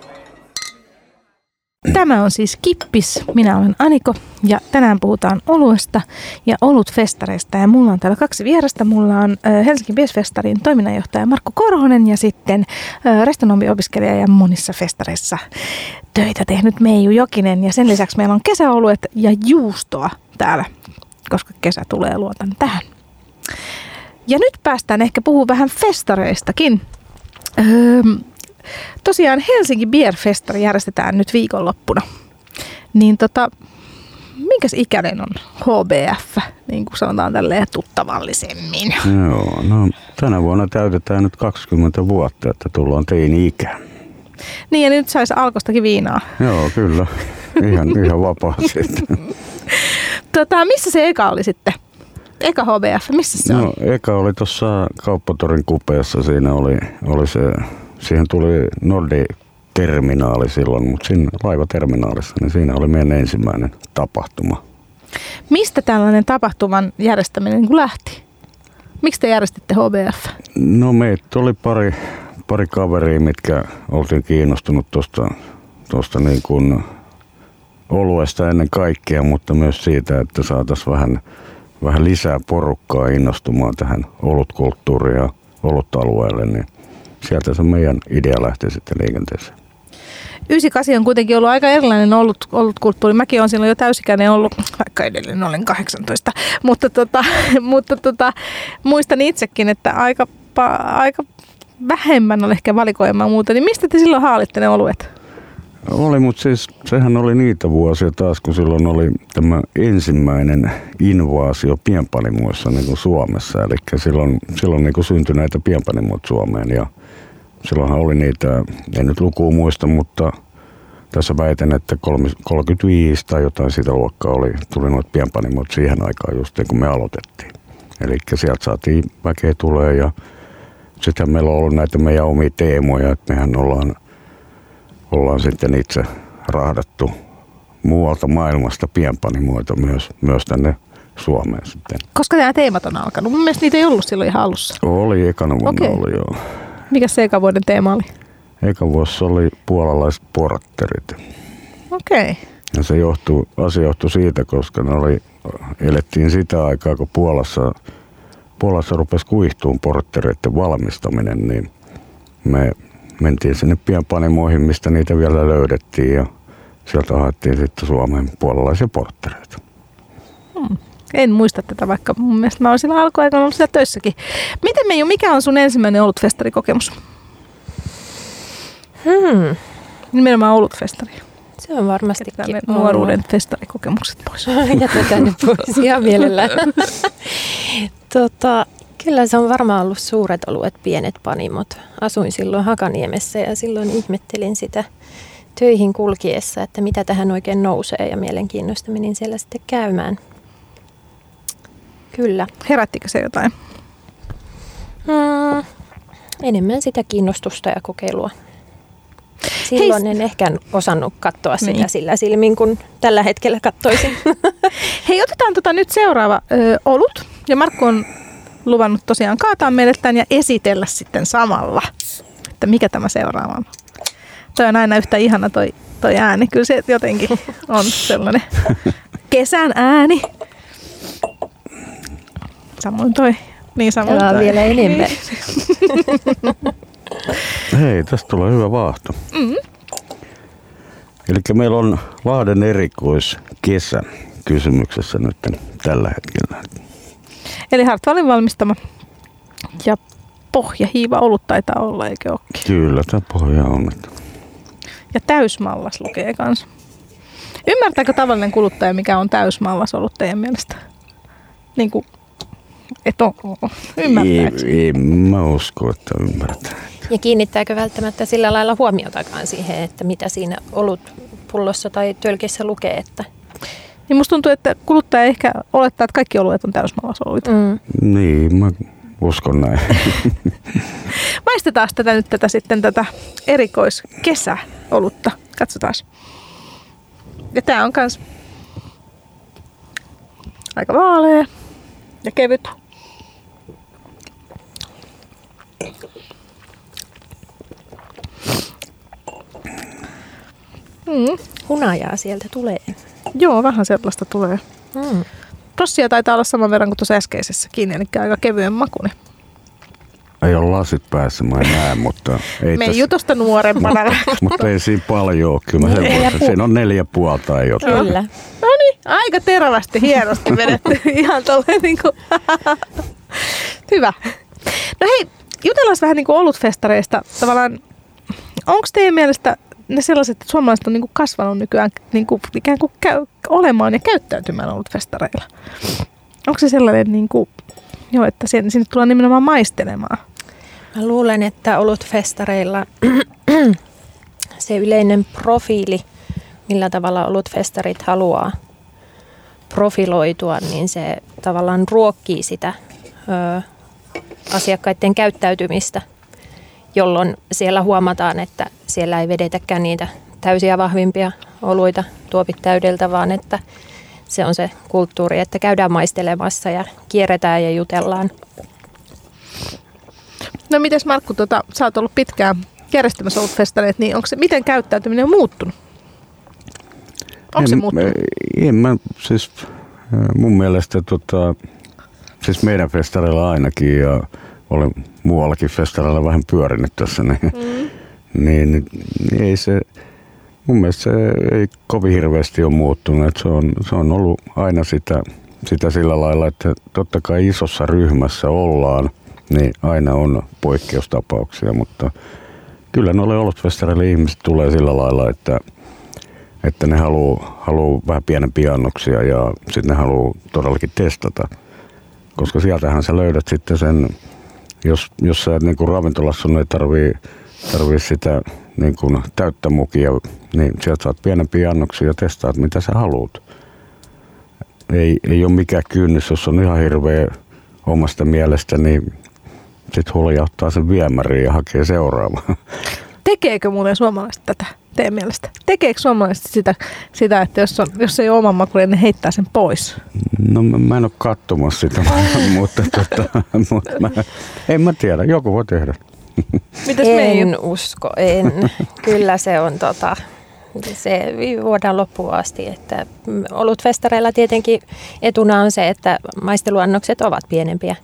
[SPEAKER 2] Tämä on siis Kippis. Minä olen Aniko ja tänään puhutaan oluesta ja olutfestareista. Ja mulla on täällä kaksi vierasta. Mulla on Helsingin Biesfestarin toiminnanjohtaja Markku Korhonen ja sitten restonomiopiskelija ja monissa festareissa töitä tehnyt Meiju Jokinen. Ja sen lisäksi meillä on kesäoluet ja juustoa täällä, koska kesä tulee luotan tähän. Ja nyt päästään ehkä puhumaan vähän festareistakin. Öö, tosiaan Helsinki Beer Festari järjestetään nyt viikonloppuna. Niin tota, minkäs ikäinen on HBF, niin kuin sanotaan tälleen tuttavallisemmin?
[SPEAKER 4] Joo, no tänä vuonna täytetään nyt 20 vuotta, että tullaan teini-ikä.
[SPEAKER 2] Niin ja nyt saisi alkostakin viinaa.
[SPEAKER 4] Joo, kyllä. Ihan, ihan vapaasti.
[SPEAKER 2] tota, missä se eka oli sitten? Eka HBF, missä se
[SPEAKER 4] no, on? eka oli tuossa kauppatorin kupeessa, siinä oli, oli se siihen tuli Nordi terminaali silloin, mutta siinä laivaterminaalissa, niin siinä oli meidän ensimmäinen tapahtuma.
[SPEAKER 2] Mistä tällainen tapahtuman järjestäminen niin lähti? Miksi te järjestitte HBF?
[SPEAKER 4] No meitä oli pari, pari kaveria, mitkä oltiin kiinnostunut tuosta tosta niin kuin oluesta ennen kaikkea, mutta myös siitä, että saataisiin vähän, vähän lisää porukkaa innostumaan tähän olutkulttuuriin ja olutalueelle, niin sieltä se meidän idea lähti sitten liikenteeseen.
[SPEAKER 2] 98 on kuitenkin ollut aika erilainen ollut, ollut kulttuuri. Mäkin olen silloin jo täysikäinen ollut, vaikka edelleen olen 18. Mutta, tota, mutta tota, muistan itsekin, että aika, aika vähemmän on ehkä valikoimaa muuta, niin mistä te silloin haalitte ne oluet?
[SPEAKER 4] Oli, mutta siis sehän oli niitä vuosia taas, kun silloin oli tämä ensimmäinen invaasio pienpanimoissa niin kuin Suomessa. Eli silloin, silloin niin kuin syntyi näitä pienpanimoita Suomeen ja silloinhan oli niitä, en nyt lukua muista, mutta tässä väitän, että 35 tai jotain sitä luokkaa oli, tuli noita pienpanimoita siihen aikaan just niin kun me aloitettiin. Eli sieltä saatiin väkeä tulee ja sitten meillä on ollut näitä meidän omia teemoja, että mehän ollaan, ollaan sitten itse rahdattu muualta maailmasta pienpanimoita myös, myös tänne Suomeen sitten.
[SPEAKER 2] Koska nämä teemat on alkanut? Mun mielestä niitä ei ollut silloin ihan alussa.
[SPEAKER 4] Oli, ekana vuonna okay. oli joo.
[SPEAKER 2] Mikä se eka vuoden teema oli?
[SPEAKER 4] Eka vuosi oli puolalaiset portterit.
[SPEAKER 2] Okei. Okay.
[SPEAKER 4] Ja se johtuu, asia johtui siitä, koska ne oli, elettiin sitä aikaa, kun Puolassa, Puolassa rupesi kuihtuun porttereiden valmistaminen, niin me mentiin sinne pienpanimoihin, mistä niitä vielä löydettiin ja sieltä haettiin sitten Suomeen puolalaisia porttereita.
[SPEAKER 2] Hmm. En muista tätä, vaikka mun mielestä mä olisin silloin alkuaikana ollut siellä töissäkin. Miten Meiju, mikä on sun ensimmäinen olutfestarikokemus?
[SPEAKER 3] Hmm.
[SPEAKER 2] Nimenomaan olutfestari.
[SPEAKER 3] Se on varmastikin
[SPEAKER 2] ne nuoruuden festarikokemukset pois.
[SPEAKER 3] Jätetään ne pois ihan mielellään. tota, kyllä se on varmaan ollut suuret oluet, pienet panimot. Asuin silloin Hakaniemessä ja silloin ihmettelin sitä töihin kulkiessa, että mitä tähän oikein nousee ja mielenkiinnosta menin siellä sitten käymään. Kyllä.
[SPEAKER 2] Herättikö se jotain?
[SPEAKER 3] Hmm, enemmän sitä kiinnostusta ja kokeilua. Silloin Hei. en ehkä osannut katsoa sitä niin. sillä silmin, kun tällä hetkellä katsoisin.
[SPEAKER 2] Hei, otetaan tota nyt seuraava ö, olut. Ja Markku on luvannut tosiaan kaataa meille tämän ja esitellä sitten samalla, että mikä tämä seuraava on. Toi on aina yhtä ihana toi, toi ääni. Kyllä se jotenkin on sellainen kesän ääni. Samoin toi. Niin samoin
[SPEAKER 3] toi. vielä enemmän.
[SPEAKER 4] Hei, tästä tulee hyvä vaahto. Mm-hmm. Eli meillä on Lahden erikoiskesä kysymyksessä nyt tällä hetkellä.
[SPEAKER 2] Eli Hartwallin valmistama ja pohjahiiva ollut taitaa olla, eikö olekin?
[SPEAKER 4] Kyllä, tämä pohja on.
[SPEAKER 2] Ja täysmallas lukee kanssa. Ymmärtääkö tavallinen kuluttaja, mikä on täysmallas ollut teidän mielestä? Niin kuin, et on, ymmärtääkö?
[SPEAKER 4] Ei, ei, mä usko, että ymmärtää.
[SPEAKER 3] Ja kiinnittääkö välttämättä sillä lailla huomiotakaan siihen, että mitä siinä ollut pullossa tai tölkissä lukee, että
[SPEAKER 2] niin musta tuntuu, että kuluttaja ehkä olettaa, että kaikki oluet on täysmallasoluita. Mm.
[SPEAKER 4] Niin, mä uskon näin.
[SPEAKER 2] Maistetaan tätä nyt tätä sitten tätä erikoiskesäolutta. Katsotaan. Ja tää on kans aika vaalea ja kevyt.
[SPEAKER 3] Mm. Hunajaa sieltä tulee.
[SPEAKER 2] Joo, vähän sellaista tulee. Mm. Rossia taitaa olla saman verran kuin tuossa äskeisessäkin, eli aika kevyen makune.
[SPEAKER 4] Ei ole lasit päässä, mä en näe, mutta... Ei
[SPEAKER 2] Me jutusta nuorempana.
[SPEAKER 4] mutta, mutta ei siinä paljon ole. Kyllä mä sen voisin. Siinä on neljä puolta tai jotain.
[SPEAKER 2] Kyllä. No niin, aika terävästi, hienosti vedetty. Ihan tolleen niin kuin... Hyvä. No hei, jutellaan vähän niin kuin olutfestareista. Tavallaan, onko teidän mielestä ne sellaiset, että suomalaiset on niin kuin kasvanut nykyään niin kuin ikään kuin käy, olemaan ja käyttäytymään ollut festareilla. Onko se sellainen, niin kuin, joo, että sinne, sinne tullaan nimenomaan maistelemaan?
[SPEAKER 3] Mä luulen, että ollut festareilla se yleinen profiili, millä tavalla ollut festarit haluaa profiloitua, niin se tavallaan ruokkii sitä ö, asiakkaiden käyttäytymistä – jolloin siellä huomataan, että siellä ei vedetäkään niitä täysiä vahvimpia oluita tuopit täydeltä, vaan että se on se kulttuuri, että käydään maistelemassa ja kierretään ja jutellaan.
[SPEAKER 2] No mites Markku, tota, sä oot ollut pitkään järjestämässä ollut festareet, niin onko se, miten käyttäytyminen on muuttunut? Onko en, se muuttunut?
[SPEAKER 4] En mä, siis mun mielestä tota, siis meidän festareilla ainakin ja olen muuallakin festareilla vähän pyörinyt tässä, niin, mm. niin, niin, niin ei se, mun mielestä se ei kovin hirveästi ole muuttunut. Että se, on, se on ollut aina sitä, sitä sillä lailla, että totta kai isossa ryhmässä ollaan, niin aina on poikkeustapauksia, mutta kyllä noille olutfestareille ihmiset tulee sillä lailla, että, että ne haluaa haluu vähän pienempiä annoksia ja sitten ne haluaa todellakin testata. Koska sieltähän sä löydät sitten sen, jos, jos sä niin kuin ravintolassa ei tarvii, tarvii sitä niin kuin täyttä mukia, niin sieltä saat pienempiä annoksia ja testaat mitä sä haluat. Ei, ei ole mikään kynnys, jos on ihan hirveä omasta mielestä, niin sitten huljauttaa sen viemäriin ja hakee seuraavaa.
[SPEAKER 2] Tekeekö muuten suomalaiset tätä teidän mielestä? Tekeekö suomalaiset sitä, sitä että jos, on, jos ei ole oman makuinen, niin heittää sen pois?
[SPEAKER 4] No mä, en ole katsomassa sitä, mutta, tota, mutta mä, en mä tiedä, joku voi tehdä.
[SPEAKER 2] Mitäs
[SPEAKER 3] en
[SPEAKER 2] Meiju?
[SPEAKER 3] usko, en. Kyllä se on tota, se vuoden loppuun asti. Että olutfestareilla tietenkin etuna on se, että maisteluannokset ovat pienempiä.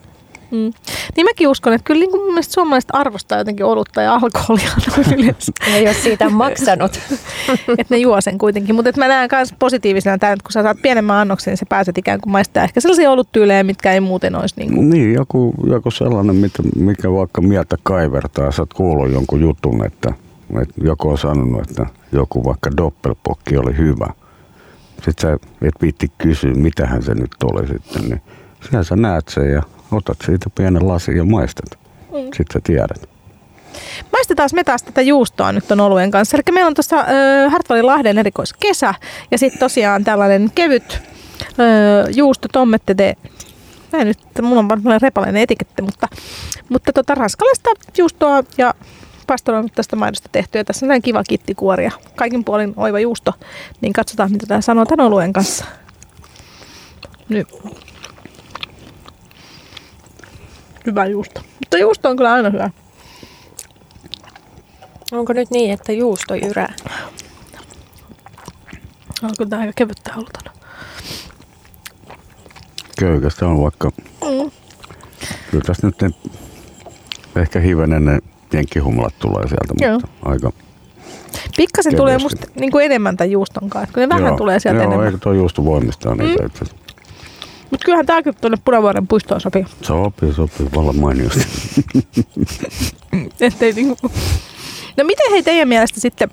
[SPEAKER 2] Mm. Niin mäkin uskon, että kyllä niin kuin mun mielestä suomalaiset arvostaa jotenkin olutta ja alkoholia yleensä.
[SPEAKER 3] Ja jos siitä maksanut.
[SPEAKER 2] että ne juo sen kuitenkin. Mutta mä näen myös positiivisena tämän, että kun sä saat pienemmän annoksen, niin sä pääset ikään kuin maistaa ehkä sellaisia oluttyylejä, mitkä ei muuten olisi niin kuin.
[SPEAKER 4] Niin, joku, joku sellainen, mitä, mikä vaikka mieltä kaivertaa. Sä oot kuullut jonkun jutun, että, että joku on sanonut, että joku vaikka doppelpokki oli hyvä. Sitten sä et viitti kysyä, mitähän se nyt oli sitten. Niin siellä sä näet sen ja otat siitä pienen lasin ja maistat. Mm. Sitten sä tiedät.
[SPEAKER 2] Maistetaan me taas tätä juustoa nyt on oluen kanssa. Eli meillä on tuossa äh, Hartwallin Lahden erikoiskesä ja sitten tosiaan tällainen kevyt äh, juusto tommettete. Mä nyt, mulla on varmaan repaleinen etiketti, mutta, mutta tota, ranskalaista juustoa ja pastoroinut tästä maidosta tehty. Ja tässä on näin kiva kittikuori ja kaikin puolin oiva juusto. Niin katsotaan, mitä tämä sanoo tämän oluen kanssa. Nyt. Hyvä juusto. Mutta juusto on kyllä aina hyvä.
[SPEAKER 3] Onko nyt niin, että juusto jyrää?
[SPEAKER 2] On kyllä tää aika kevyttä olutana.
[SPEAKER 4] Köykästä on vaikka,
[SPEAKER 2] Mm.
[SPEAKER 4] kyllä tässä nyt ne, ehkä hivenen ne jenkkihumlat tulee sieltä,
[SPEAKER 2] Joo.
[SPEAKER 4] mutta aika...
[SPEAKER 2] Pikkasen tulee musta niin kuin enemmän tämän juuston kanssa. Kyllä ne vähän
[SPEAKER 4] joo,
[SPEAKER 2] tulee sieltä
[SPEAKER 4] joo,
[SPEAKER 2] enemmän.
[SPEAKER 4] eikö tuo juusto voimistaa niitä
[SPEAKER 2] Mm.
[SPEAKER 4] itse asiassa?
[SPEAKER 2] Mutta kyllähän tämäkin tuonne Punavuoren puistoon sopii.
[SPEAKER 4] Sopii, sopii vallan mainiosti.
[SPEAKER 2] Ettei niinku... No miten hei teidän mielestä sitten,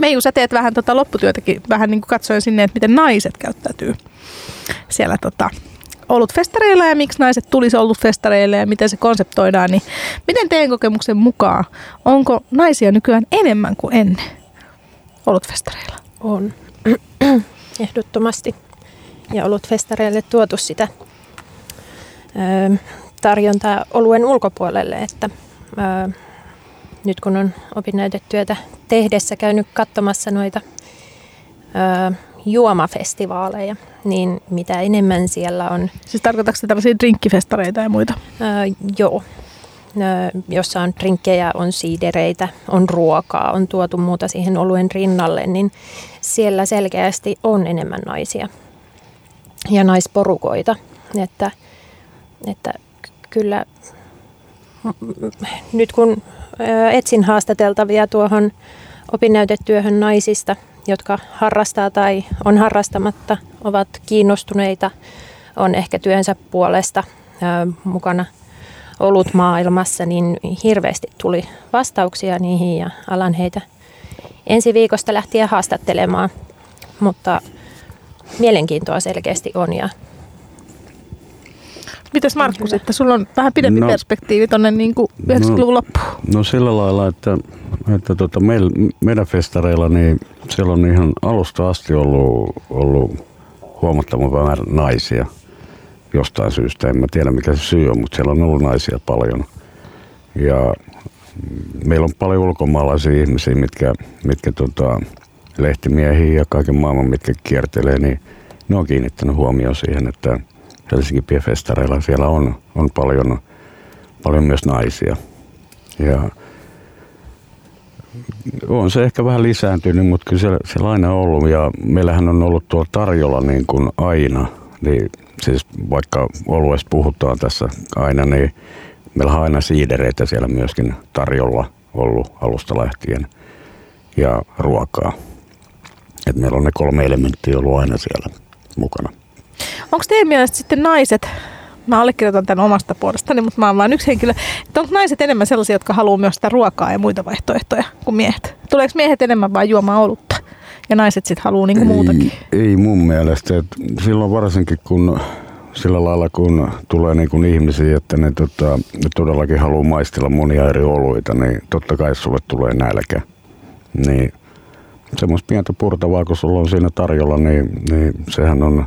[SPEAKER 2] Meiju, sä teet vähän tota lopputyötäkin, vähän niin kuin katsoen sinne, että miten naiset käyttäytyy siellä tota, olutfestareilla ja miksi naiset tulisi olutfestareille ja miten se konseptoidaan, niin miten teidän kokemuksen mukaan, onko naisia nykyään enemmän kuin ennen olutfestareilla?
[SPEAKER 3] On. Ehdottomasti. Ja ollut festareille tuotu sitä ö, tarjontaa oluen ulkopuolelle, että ö, nyt kun on opinnäytetyötä tehdessä käynyt katsomassa noita ö, juomafestivaaleja, niin mitä enemmän siellä on
[SPEAKER 2] Siis tarkoitatko tällaisia drinkkifestareita ja muita?
[SPEAKER 3] Öö, joo. Öö, jossa on drinkkejä, on siidereitä, on ruokaa, on tuotu muuta siihen oluen rinnalle, niin siellä selkeästi on enemmän naisia ja naisporukoita. Että, että kyllä nyt kun etsin haastateltavia tuohon opinnäytetyöhön naisista, jotka harrastaa tai on harrastamatta, ovat kiinnostuneita, on ehkä työnsä puolesta mukana ollut maailmassa, niin hirveästi tuli vastauksia niihin ja alan heitä ensi viikosta lähtien haastattelemaan. Mutta mielenkiintoa selkeästi on ja
[SPEAKER 2] Mitäs Markku sitten? Sulla on vähän pidempi
[SPEAKER 4] No.
[SPEAKER 2] perspektiivi tuonne niin 90-luvun loppuun.
[SPEAKER 4] No sillä lailla, että, että tota, meil, meidän festareilla niin siellä on ihan alusta asti ollut, ollut huomattavan määrä naisia jostain syystä. En mä tiedä mikä se syy on, mutta siellä on ollut naisia paljon. Ja meillä on paljon ulkomaalaisia ihmisiä, mitkä, mitkä tota, lehtimiehiä ja kaiken maailman, mitkä kiertelee, niin ne on kiinnittänyt huomioon siihen, että Helsingin piefestareilla siellä on, on paljon, paljon myös naisia. Ja on se ehkä vähän lisääntynyt, mutta kyllä siellä, siellä aina ollut. Ja meillähän on ollut tuolla tarjolla niin kuin aina. Niin, siis vaikka oluesta puhutaan tässä aina, niin meillä on aina siidereitä siellä myöskin tarjolla ollut alusta lähtien. Ja ruokaa. Et meillä on ne kolme elementtiä ollut aina siellä mukana.
[SPEAKER 2] Onko teidän mielestä sitten naiset mä allekirjoitan tämän omasta puolestani, mutta mä oon vain yksi henkilö. Että onko naiset enemmän sellaisia, jotka haluaa myös sitä ruokaa ja muita vaihtoehtoja kuin miehet? Tuleeko miehet enemmän vain juomaan olutta? Ja naiset sitten haluaa niinku muutakin?
[SPEAKER 4] Ei, ei mun mielestä. Että silloin varsinkin kun sillä lailla, kun tulee niin kuin ihmisiä, että ne, tota, ne todellakin haluaa maistella monia eri oluita, niin totta kai sulle tulee nälkä. Niin semmoista pientä purtavaa, kun sulla on siinä tarjolla, niin, niin sehän on,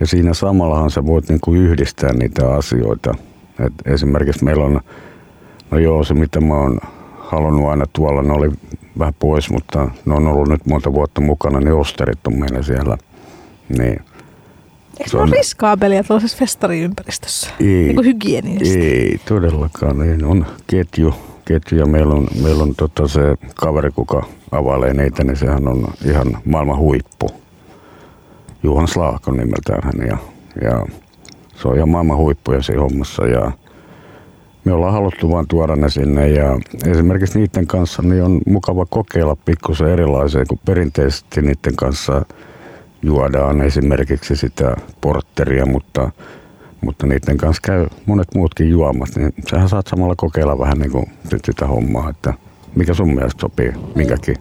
[SPEAKER 4] ja siinä samallahan sä voit niin kuin yhdistää niitä asioita. Et esimerkiksi meillä on, no joo, se mitä mä oon halunnut aina tuolla, ne oli vähän pois, mutta ne on ollut nyt monta vuotta mukana, niin osterit on meillä siellä. Niin
[SPEAKER 2] Eikö se ole riskaabelia tuollaisessa festariympäristössä?
[SPEAKER 4] Ei,
[SPEAKER 2] niin kuin hygienisesti.
[SPEAKER 4] Ei todellakaan. Niin on ketju, ketju ja meillä on, meillä on tota se kaveri, kuka availee niitä, niin sehän on ihan maailman huippu. Juhan Slaakon nimeltään hän ja, ja se on ihan maailman huippuja siinä hommassa ja me ollaan haluttu vain tuoda ne sinne ja esimerkiksi niiden kanssa niin on mukava kokeilla pikkusen erilaisia kuin perinteisesti niiden kanssa – juodaan esimerkiksi sitä portteria, mutta, mutta niiden kanssa käy monet muutkin juomat, niin sähän saat samalla kokeilla vähän niin kuin sitä hommaa, että mikä sun mielestä sopii minkäkin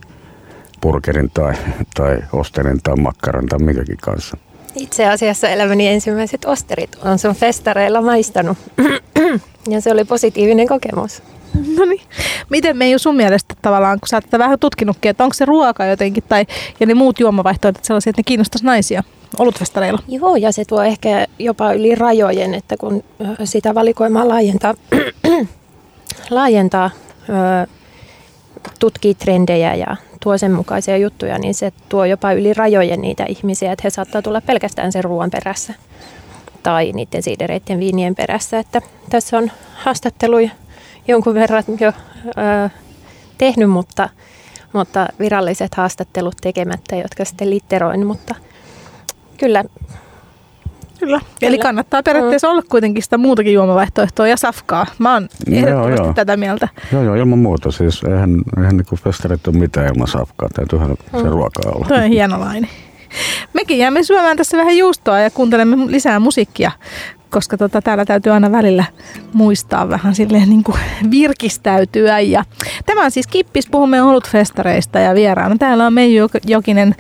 [SPEAKER 4] burgerin tai, tai osterin tai makkaran tai minkäkin kanssa.
[SPEAKER 3] Itse asiassa elämäni ensimmäiset osterit on sun festareilla maistanut ja se oli positiivinen kokemus.
[SPEAKER 2] No niin. Miten me ei sun mielestä tavallaan, kun sä oot tätä vähän tutkinutkin, että onko se ruoka jotenkin tai ja ne muut juomavaihtoehdot sellaisia, että ne kiinnostaisi naisia olutfestareilla?
[SPEAKER 3] Joo, ja se tuo ehkä jopa yli rajojen, että kun sitä valikoimaa laajentaa, laajentaa tutkii trendejä ja tuo sen mukaisia juttuja, niin se tuo jopa yli rajojen niitä ihmisiä, että he saattaa tulla pelkästään sen ruoan perässä tai niiden siidereiden viinien perässä. Että tässä on haastatteluja jonkun verran jo ö, tehnyt, mutta, mutta viralliset haastattelut tekemättä, jotka sitten litteroin, mutta kyllä
[SPEAKER 2] Kyllä. Kyllä. Eli kannattaa periaatteessa mm. olla kuitenkin sitä muutakin juomavaihtoehtoa ja safkaa. Mä oon ehdottomasti joo, tätä mieltä.
[SPEAKER 4] Joo, joo, ilman muuta. Siis eihän, eihän niin festarit ole mitään ilman safkaa. Täytyyhän mm. se ruokaa olla.
[SPEAKER 2] Toi on hienolainen. Mekin jäämme syömään tässä vähän juustoa ja kuuntelemme lisää musiikkia koska tota, täällä täytyy aina välillä muistaa vähän silleen niin kuin virkistäytyä. Ja tämä on siis Kippis, puhumme olutfestareista ja vieraana. Täällä on Meiju Jokinen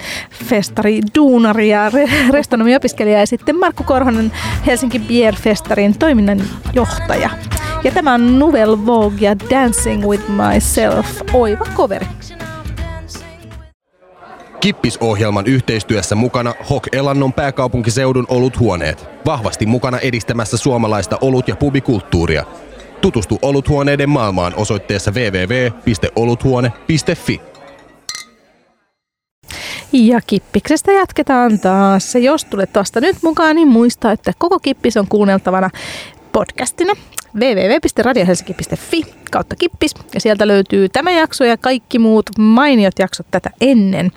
[SPEAKER 2] festari, duunari ja restonomiopiskelija ja sitten Markku Korhonen Helsinki Beer Festarin toiminnan johtaja. Ja tämä on Nouvelle Vogue ja Dancing with Myself, oiva coveri.
[SPEAKER 1] Kippisohjelman yhteistyössä mukana Hok Elannon pääkaupunkiseudun oluthuoneet. Vahvasti mukana edistämässä suomalaista olut- ja pubikulttuuria. Tutustu oluthuoneiden maailmaan osoitteessa www.oluthuone.fi.
[SPEAKER 2] Ja Kippiksestä jatketaan taas. Jos tulet tuosta nyt mukaan, niin muista, että koko Kippis on kuunneltavana podcastina www.radiohelsinki.fi kautta kippis ja sieltä löytyy tämä jakso ja kaikki muut mainiot jaksot tätä ennen.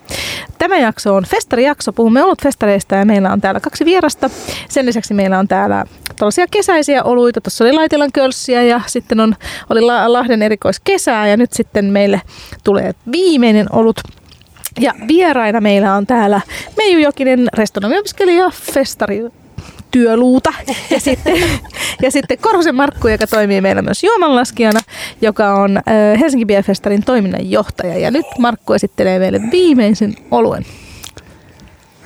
[SPEAKER 2] Tämä jakso on festarijakso, puhumme ollut festareista ja meillä on täällä kaksi vierasta. Sen lisäksi meillä on täällä tällaisia kesäisiä oluita. Tuossa oli Laitilan kölssiä ja sitten on, oli Lahden erikoiskesää ja nyt sitten meille tulee viimeinen olut ja vieraina meillä on täällä Meiju Jokinen, restonomiopiskelija, festari työluuta. Ja sitten, ja sitten Korhosen Markku, joka toimii meillä myös juomanlaskijana, joka on Helsinki Bierfestarin toiminnanjohtaja. Ja nyt Markku esittelee meille viimeisen oluen.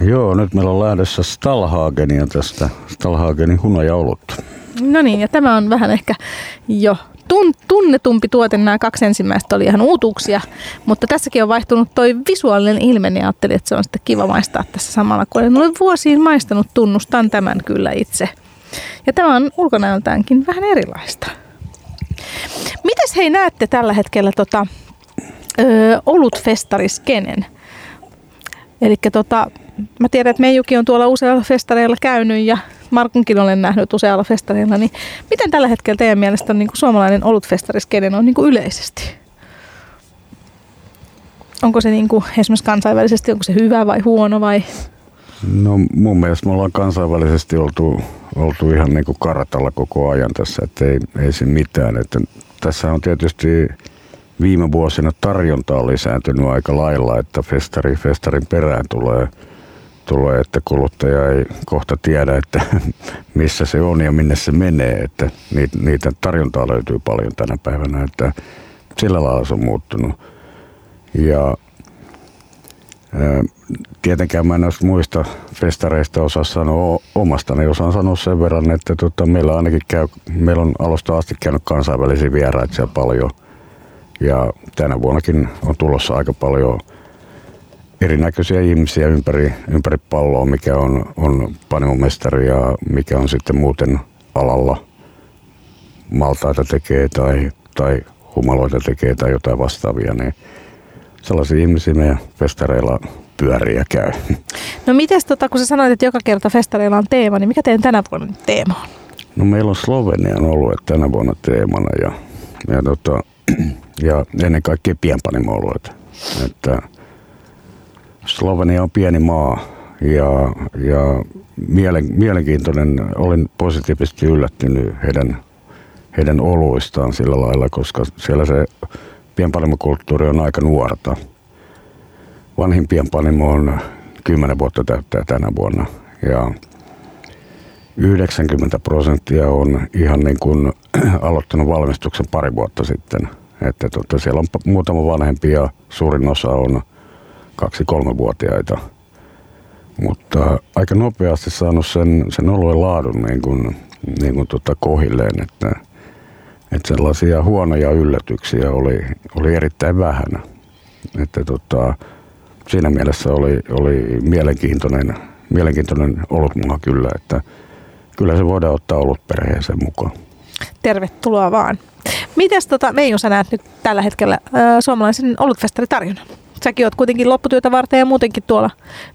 [SPEAKER 4] Joo, nyt meillä on lähdössä Stalhagenia tästä Stalhagenin hunajaolutta.
[SPEAKER 2] No niin, ja tämä on vähän ehkä jo tunnetumpi tuote. Nämä kaksi ensimmäistä oli ihan uutuuksia, mutta tässäkin on vaihtunut toi visuaalinen ilme, niin ajattelin, että se on sitten kiva maistaa tässä samalla, kun olen vuosiin maistanut, tunnustan tämän kyllä itse. Ja tämä on ulkonäöltäänkin vähän erilaista. Mites hei näette tällä hetkellä tota, ö, olutfestariskenen? Eli tota, mä tiedän, että Meijuki on tuolla useilla festareilla käynyt ja Markunkin olen nähnyt usealla festareilla, niin miten tällä hetkellä teidän mielestä on niin kuin suomalainen olutfestariskeinen on niin kuin yleisesti? Onko se niin kuin, esimerkiksi kansainvälisesti, onko se hyvä vai huono vai?
[SPEAKER 4] No mun mielestä me ollaan kansainvälisesti oltu, oltu ihan niin kuin kartalla koko ajan tässä, että ei, ei se mitään. Että tässä on tietysti viime vuosina tarjonta on lisääntynyt aika lailla, että festari, festarin perään tulee – tulee, että kuluttaja ei kohta tiedä, että missä se on ja minne se menee. Että niitä tarjontaa löytyy paljon tänä päivänä, että sillä lailla se on muuttunut. Ja tietenkään mä en näistä muista festareista osaa sanoa omasta, niin osaan sanoa sen verran, että tota, meillä ainakin käy, meillä on alusta asti käynyt kansainvälisiä vieraita paljon. Ja tänä vuonnakin on tulossa aika paljon erinäköisiä ihmisiä ympäri, ympäri palloa, mikä on, on panimomestari ja mikä on sitten muuten alalla maltaita tekee tai, tai humaloita tekee tai jotain vastaavia, niin sellaisia ihmisiä meidän festareilla pyörii ja käy.
[SPEAKER 2] No mites, tota, kun sä sanoit, että joka kerta festareilla on teema, niin mikä teidän tänä vuonna teema on?
[SPEAKER 4] No meillä on Slovenian ollut tänä vuonna teemana ja, ja, tota, ja ennen kaikkea pienpanimo-oluet. Että Slovenia on pieni maa ja, ja mielen, mielenkiintoinen, olin positiivisesti yllättynyt heidän, heidän oluistaan sillä lailla, koska siellä se pienpanimokulttuuri on aika nuorta. Vanhin pienpanimo on 10 vuotta täyttää tänä vuonna ja 90 prosenttia on ihan niin kuin aloittanut valmistuksen pari vuotta sitten. Että tota, siellä on muutama vanhempi ja suurin osa on kaksi-kolmevuotiaita. Mutta aika nopeasti saanut sen, sen oluen laadun niin kuin, niin kuin tota kohilleen, että, että sellaisia huonoja yllätyksiä oli, oli erittäin vähän. Että tota, siinä mielessä oli, oli mielenkiintoinen, mielenkiintoinen olutmaa kyllä, että kyllä se voidaan ottaa ollut perheeseen mukaan.
[SPEAKER 2] Tervetuloa vaan. Mites tota, Meiju, sä näet nyt tällä hetkellä äh, suomalaisen olutfestaritarjonnan? Säkin oot kuitenkin lopputyötä varten ja muutenkin tuolla,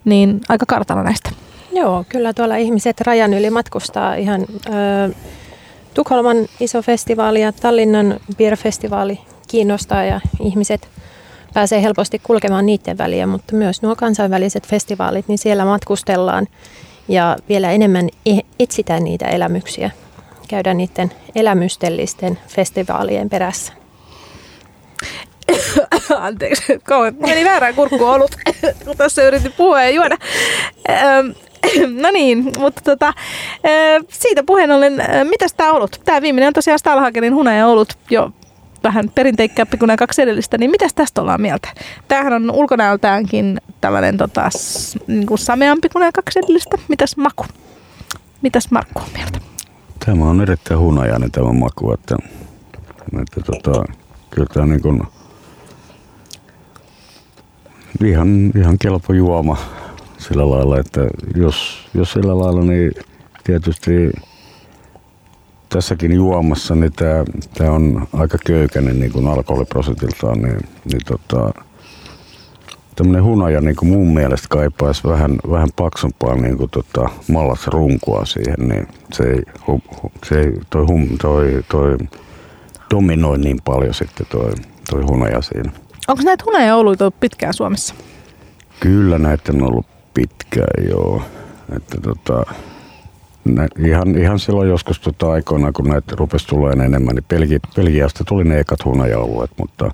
[SPEAKER 2] niin aika kartalla näistä.
[SPEAKER 3] Joo, kyllä tuolla ihmiset rajan yli matkustaa ihan äh, Tukholman iso festivaali ja Tallinnan beer-festivaali kiinnostaa ja ihmiset pääsee helposti kulkemaan niiden väliä, mutta myös nuo kansainväliset festivaalit, niin siellä matkustellaan ja vielä enemmän e- etsitään niitä elämyksiä. Käydään niiden elämystellisten festivaalien perässä.
[SPEAKER 2] Anteeksi, kauan meni väärään kurkkuun ollut, kun tässä yritin puhua ja juoda. No niin, mutta tota, siitä puheen ollen, mitäs tämä ollut? Tämä viimeinen on tosiaan Stalhagenin hunaja ollut jo vähän perinteikkäämpi kuin nämä kaksi edellistä, niin mitäs tästä ollaan mieltä? Tämähän on ulkonäöltäänkin tällainen tota, niin kuin sameampi kuin nämä kaksi edellistä. Mitäs maku? Mitäs Markku on mieltä?
[SPEAKER 4] Tämä on erittäin hunajainen tämä maku, että, että tota, kyllä tämä niin kuin ihan, ihan kelpo juoma sillä lailla, että jos, jos sillä lailla, niin tietysti tässäkin juomassa, niin tämä, tämä on aika köykäinen niin kuin alkoholiprosentiltaan, niin, niin tota, tämmöinen hunaja niin kuin mun mielestä kaipaisi vähän, vähän paksumpaa niin kuin tota, mallas runkoa siihen, niin se ei, hu, se ei toi, hum, toi, toi dominoi niin paljon sitten toi, toi hunaja siinä.
[SPEAKER 2] Onko näitä hunaja-oluita ollut pitkään Suomessa?
[SPEAKER 4] Kyllä näitä on ollut pitkään, joo. Että tota, nä, ihan, ihan silloin joskus tota aikoina, kun näitä rupesi tulemaan enemmän, niin Belgi, Belgiasta tuli ne ekat hunaja-oluet, mutta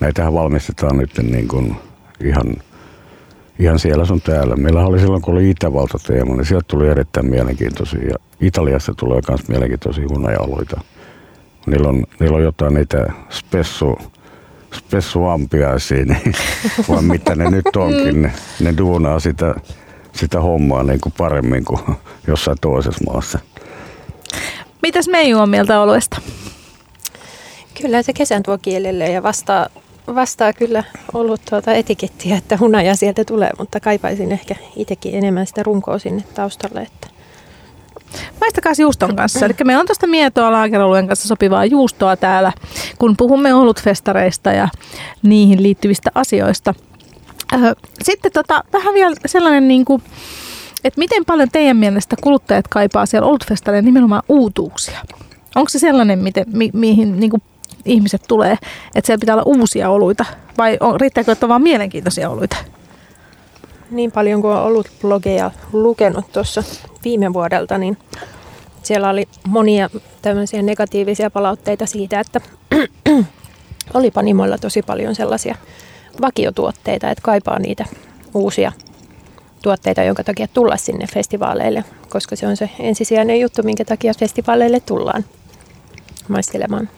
[SPEAKER 4] näitähän valmistetaan nyt niin kuin ihan, ihan siellä sun täällä. Meillä oli silloin, kun oli Itävalta-teema, niin sieltä tuli erittäin mielenkiintoisia. Ja Italiasta tulee myös mielenkiintoisia hunaja-oluita. Niillä on, niillä on jotain niitä spessu, spessuampiaisia, niin, vaan mitä ne nyt onkin. Ne, ne duunaa sitä, sitä hommaa niin kuin paremmin kuin jossain toisessa maassa.
[SPEAKER 2] Mitäs Meiju on mieltä oluesta?
[SPEAKER 3] Kyllä se kesän tuo kielelle ja vastaa, vastaa kyllä ollut tuota etikettiä, että hunaja sieltä tulee, mutta kaipaisin ehkä itsekin enemmän sitä runkoa sinne taustalle. Että
[SPEAKER 2] Maistakaa juuston kanssa. Eli meillä on tuosta mietoa laakerolujen kanssa sopivaa juustoa täällä, kun puhumme olutfestareista ja niihin liittyvistä asioista. Sitten tota, vähän vielä sellainen, niin kuin, että miten paljon teidän mielestä kuluttajat kaipaa siellä olutfestareilla nimenomaan uutuuksia? Onko se sellainen, miten, mi, mihin niin kuin ihmiset tulee, että siellä pitää olla uusia oluita? Vai on, riittääkö, että on vaan mielenkiintoisia oluita?
[SPEAKER 3] niin paljon kuin on ollut blogeja lukenut tuossa viime vuodelta, niin siellä oli monia tämmöisiä negatiivisia palautteita siitä, että oli panimoilla tosi paljon sellaisia vakiotuotteita, että kaipaa niitä uusia tuotteita, jonka takia tulla sinne festivaaleille, koska se on se ensisijainen juttu, minkä takia festivaaleille tullaan maistelemaan.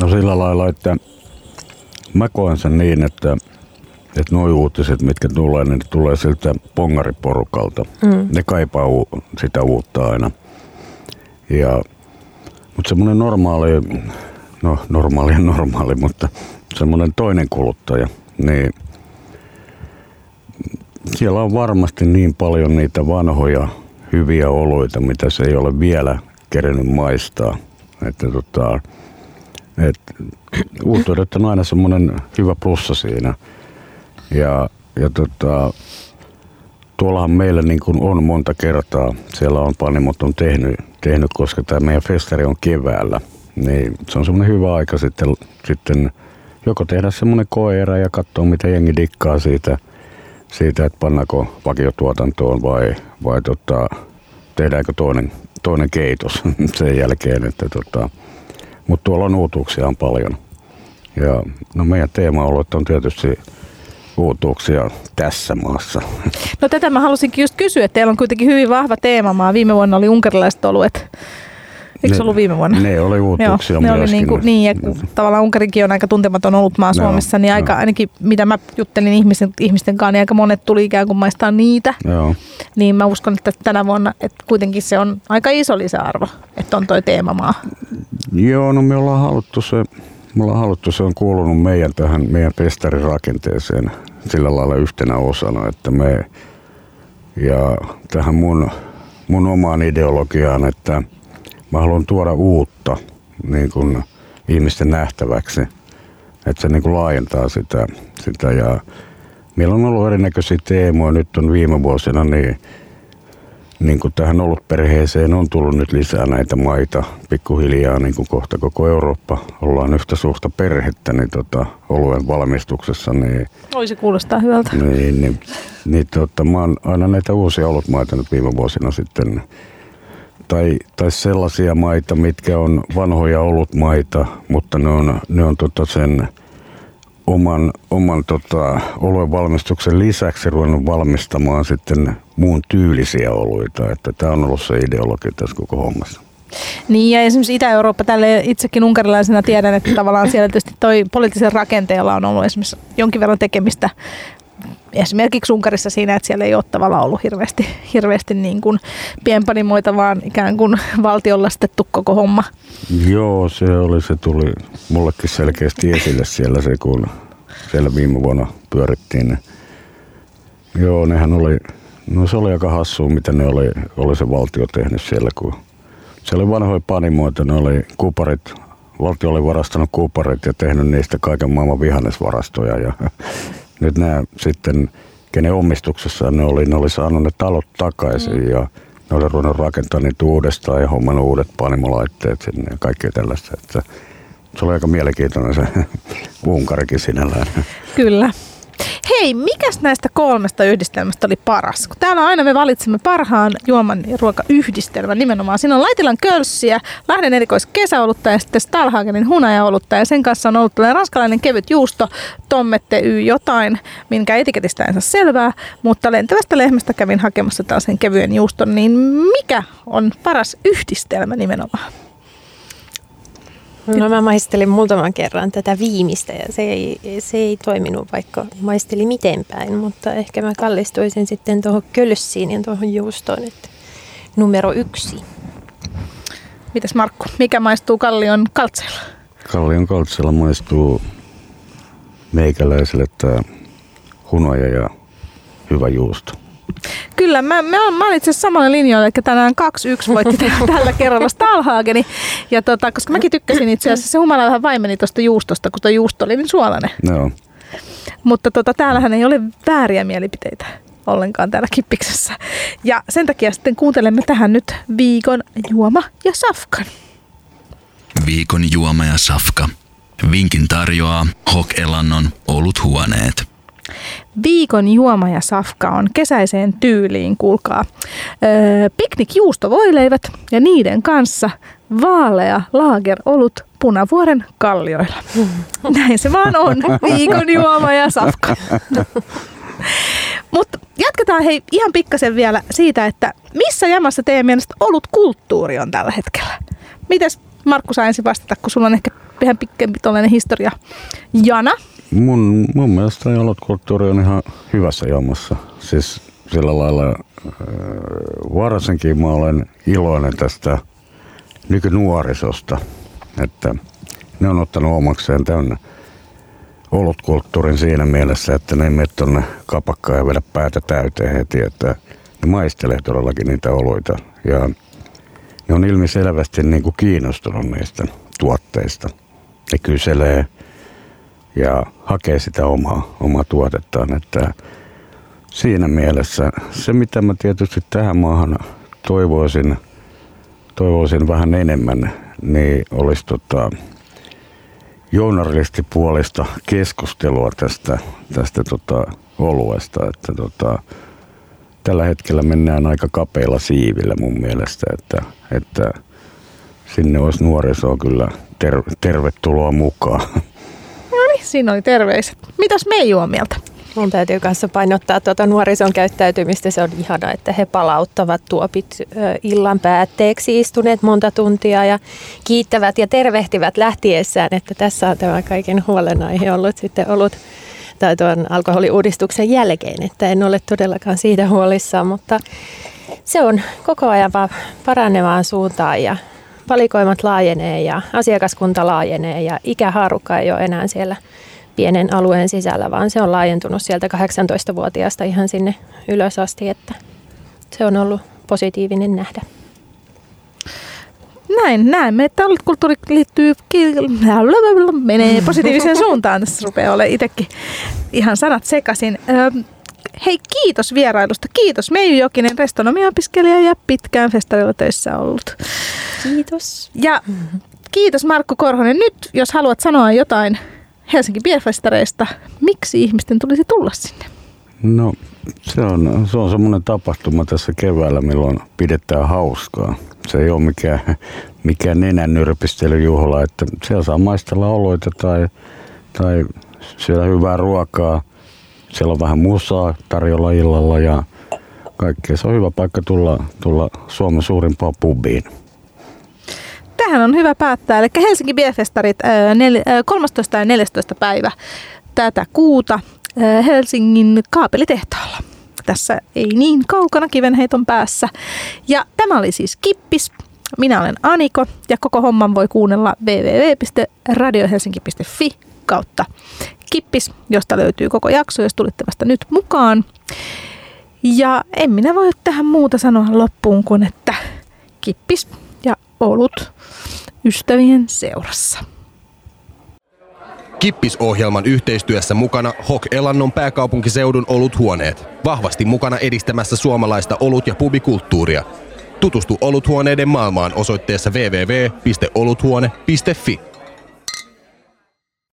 [SPEAKER 4] No sillä lailla, että mä koen sen niin, että, että nuo uutiset, mitkä tulee, niin ne tulee siltä pongariporukalta. Mm. Ne kaipaa u- sitä uutta aina. Ja, mutta semmoinen normaali, no normaali ja normaali, mutta semmoinen toinen kuluttaja, niin siellä on varmasti niin paljon niitä vanhoja hyviä oluita, mitä se ei ole vielä kerennyt maistaa. Että tota, et, uutuudet on aina semmoinen hyvä plussa siinä. Ja, ja tota, tuollahan meillä niin kuin on monta kertaa, siellä on panimot on tehnyt, tehnyt koska tämä meidän festari on keväällä, niin se on semmoinen hyvä aika sitten, sitten joko tehdä semmoinen koeerä ja katsoa mitä jengi dikkaa siitä, siitä että pannako vakiotuotantoon vai, vai tota, tehdäänkö toinen, toinen keitos sen jälkeen. Että tota, mutta tuolla on uutuuksia on paljon. Ja no meidän teema on tietysti uutuuksia tässä maassa.
[SPEAKER 2] No tätä mä halusinkin just kysyä, että teillä on kuitenkin hyvin vahva teemamaa. Viime vuonna oli unkarilaiset oluet. Eikö se ollut viime vuonna?
[SPEAKER 4] Ne oli uutuuksia
[SPEAKER 2] Joo, ne oli
[SPEAKER 4] myöskin.
[SPEAKER 2] niin, kuin, niin, ja kun tavallaan Unkarikin on aika tuntematon ollut maa Suomessa, niin aika,
[SPEAKER 4] joo.
[SPEAKER 2] ainakin mitä mä juttelin ihmisten, ihmisten kanssa, niin aika monet tuli ikään kuin maistaa niitä.
[SPEAKER 4] Joo.
[SPEAKER 2] Niin mä uskon, että tänä vuonna että kuitenkin se on aika iso lisäarvo, että on toi teemamaa.
[SPEAKER 4] Joo, no me ollaan haluttu se, me ollaan haluttu, se on kuulunut meidän tähän meidän festarirakenteeseen sillä lailla yhtenä osana, että me ja tähän mun, mun omaan ideologiaan, että mä haluan tuoda uutta niin kuin ihmisten nähtäväksi, että se niin kuin laajentaa sitä, sitä ja meillä on ollut erinäköisiä teemoja, nyt on viime vuosina niin niin kuin tähän ollut perheeseen on tullut nyt lisää näitä maita pikkuhiljaa, niin kuin kohta koko Eurooppa ollaan yhtä suhta perhettä, niin tota, oluen valmistuksessa, niin,
[SPEAKER 2] Voisi kuulostaa hyvältä.
[SPEAKER 4] niin, niin, niin tota, mä oon aina näitä uusia olutmaita nyt viime vuosina sitten, tai, tai sellaisia maita, mitkä on vanhoja olutmaita, mutta ne on, ne on tota sen oman, oman tota, oluen valmistuksen lisäksi ruvennut valmistamaan sitten muun tyylisiä oluita. Että tämä on ollut se ideologia tässä koko hommassa.
[SPEAKER 2] Niin ja esimerkiksi Itä-Eurooppa, tälle itsekin unkarilaisena tiedän, että tavallaan siellä tietysti toi poliittisen rakenteella on ollut esimerkiksi jonkin verran tekemistä esimerkiksi Unkarissa siinä, että siellä ei ole tavallaan ollut hirveästi, hirveästi niin kuin pienpanimoita, vaan ikään kuin valtionlastettu koko homma.
[SPEAKER 4] Joo, se oli, se tuli mullekin selkeästi esille siellä se, kun siellä viime vuonna pyörittiin. Joo, nehän oli, no se oli aika hassua, mitä ne oli, oli se valtio tehnyt siellä, kun siellä oli vanhoja panimoita, ne oli kuparit, valtio oli varastanut kuparit ja tehnyt niistä kaiken maailman vihannesvarastoja ja nyt nämä sitten, kenen omistuksessa ne oli, ne oli saanut ne talot takaisin mm. ja ne oli ruvennut rakentaa niitä uudestaan ja hommannut uudet panimolaitteet sinne ja kaikkea tällaista. Että se oli aika mielenkiintoinen se Unkarikin sinällään.
[SPEAKER 2] Kyllä. Hei, mikäs näistä kolmesta yhdistelmästä oli paras? Kun täällä aina me valitsemme parhaan juoman ja ruokayhdistelmän nimenomaan. Siinä on Laitilan kölssiä, Lahden erikois kesäolutta ja sitten Stalhagenin hunajaolutta. Ja sen kanssa on ollut tällainen ranskalainen kevyt juusto, tommette y jotain, minkä etiketistä en saa selvää. Mutta lentävästä lehmästä kävin hakemassa tällaisen kevyen juuston. Niin mikä on paras yhdistelmä nimenomaan?
[SPEAKER 3] No mä maistelin muutaman kerran tätä viimeistä ja se ei, se ei toiminut, vaikka maisteli miten päin, mutta ehkä mä kallistuisin sitten tuohon kölssiin ja tuohon juustoon, että numero yksi.
[SPEAKER 2] Mitäs Markku, mikä maistuu Kallion kaltseella?
[SPEAKER 4] Kallion kaltsella maistuu meikäläiselle tämä hunaja ja hyvä juusto.
[SPEAKER 2] Kyllä, mä, mä, mä oon itse asiassa samalla linjoilla, eli tänään 2-1 voitti tä- tällä kerralla Stalhageni. Ja tota, koska mäkin tykkäsin itse asiassa, se humala vähän vaimeni tuosta juustosta, kun tuo juusto oli niin suolainen.
[SPEAKER 4] Joo.
[SPEAKER 2] Mutta tota, täällähän ei ole vääriä mielipiteitä ollenkaan täällä kippiksessä. Ja sen takia sitten kuuntelemme tähän nyt viikon juoma ja safkan.
[SPEAKER 5] Viikon juoma ja safka. Vinkin tarjoaa Hok Elannon oluthuoneet.
[SPEAKER 2] Viikon juoma ja safka on kesäiseen tyyliin, kuulkaa. Öö, piknikjuustovoileivät ja niiden kanssa vaalea laagerolut Punavuoren kallioilla. Näin se vaan on. Viikon juoma ja safka. Mutta jatketaan hei ihan pikkasen vielä siitä, että missä jamassa teidän mielestä ollut kulttuuri on tällä hetkellä? Mites Markku saa ensin vastata, kun sulla on ehkä vähän pikkempi tuollainen historia. Jana?
[SPEAKER 4] Mun, mun mielestä kulttuuri on ihan hyvässä jamassa. Siis sillä lailla äh, varsinkin mä olen iloinen tästä nykynuorisosta, että ne on ottanut omakseen tämän olutkulttuurin siinä mielessä, että ne ei mene tuonne kapakkaan ja vedä päätä täyteen heti, että ne maistelee todellakin niitä oluita. Ja ne on ilmiselvästi niin kuin kiinnostunut niistä tuotteista. Ne kyselee ja hakee sitä omaa, omaa tuotettaan. Että siinä mielessä se, mitä mä tietysti tähän maahan toivoisin, toivoisin vähän enemmän, niin olisi tota, journalistipuolista keskustelua tästä, tästä tota, oluesta. Että tota, tällä hetkellä mennään aika kapeilla siivillä mun mielestä, että, että sinne olisi nuorisoa kyllä ter- tervetuloa mukaan.
[SPEAKER 2] Siinä oli terveiset. Mitäs me on mieltä?
[SPEAKER 3] Mun täytyy kanssa painottaa tuota nuorison käyttäytymistä. Se on ihana, että he palauttavat tuopit illan päätteeksi istuneet monta tuntia ja kiittävät ja tervehtivät lähtiessään, että tässä on tämä kaiken huolenaihe ollut sitten ollut tai tuon alkoholiuudistuksen jälkeen, että en ole todellakaan siitä huolissaan, mutta se on koko ajan vaan paranevaan suuntaan ja valikoimat laajenee ja asiakaskunta laajenee ja ikähaarukka ei ole enää siellä pienen alueen sisällä, vaan se on laajentunut sieltä 18-vuotiaasta ihan sinne ylös asti, että se on ollut positiivinen nähdä.
[SPEAKER 2] Näin, näemme, että kulttuuri liittyy, menee positiiviseen suuntaan. Tässä rupeaa olemaan itsekin ihan sanat sekaisin. Hei, kiitos vierailusta. Kiitos Meiju Jokinen, restonomia-opiskelija ja pitkään festarilla töissä ollut.
[SPEAKER 3] Kiitos.
[SPEAKER 2] Ja kiitos Markku Korhonen. Nyt, jos haluat sanoa jotain Helsinki Bierfestareista, miksi ihmisten tulisi tulla sinne?
[SPEAKER 4] No, se on, se on semmoinen tapahtuma tässä keväällä, milloin pidetään hauskaa. Se ei ole mikään, mikään nenänyrpistelyjuhla, että siellä saa maistella oloita tai, tai siellä hyvää ruokaa. Siellä on vähän musaa tarjolla illalla ja kaikkea. Se on hyvä paikka tulla, tulla Suomen suurimpaan pubiin
[SPEAKER 2] tähän on hyvä päättää. Eli Helsinki Biefestarit 13. ja 14. päivä tätä kuuta Helsingin kaapelitehtaalla. Tässä ei niin kaukana kivenheiton päässä. Ja tämä oli siis Kippis. Minä olen Aniko ja koko homman voi kuunnella www.radiohelsinki.fi kautta Kippis, josta löytyy koko jakso, jos tulitte vasta nyt mukaan. Ja en minä voi tähän muuta sanoa loppuun kuin, että kippis ja olut ystävien seurassa.
[SPEAKER 1] Kippisohjelman yhteistyössä mukana Hok Elannon pääkaupunkiseudun oluthuoneet. Vahvasti mukana edistämässä suomalaista olut- ja pubikulttuuria. Tutustu oluthuoneiden maailmaan osoitteessa www.oluthuone.fi.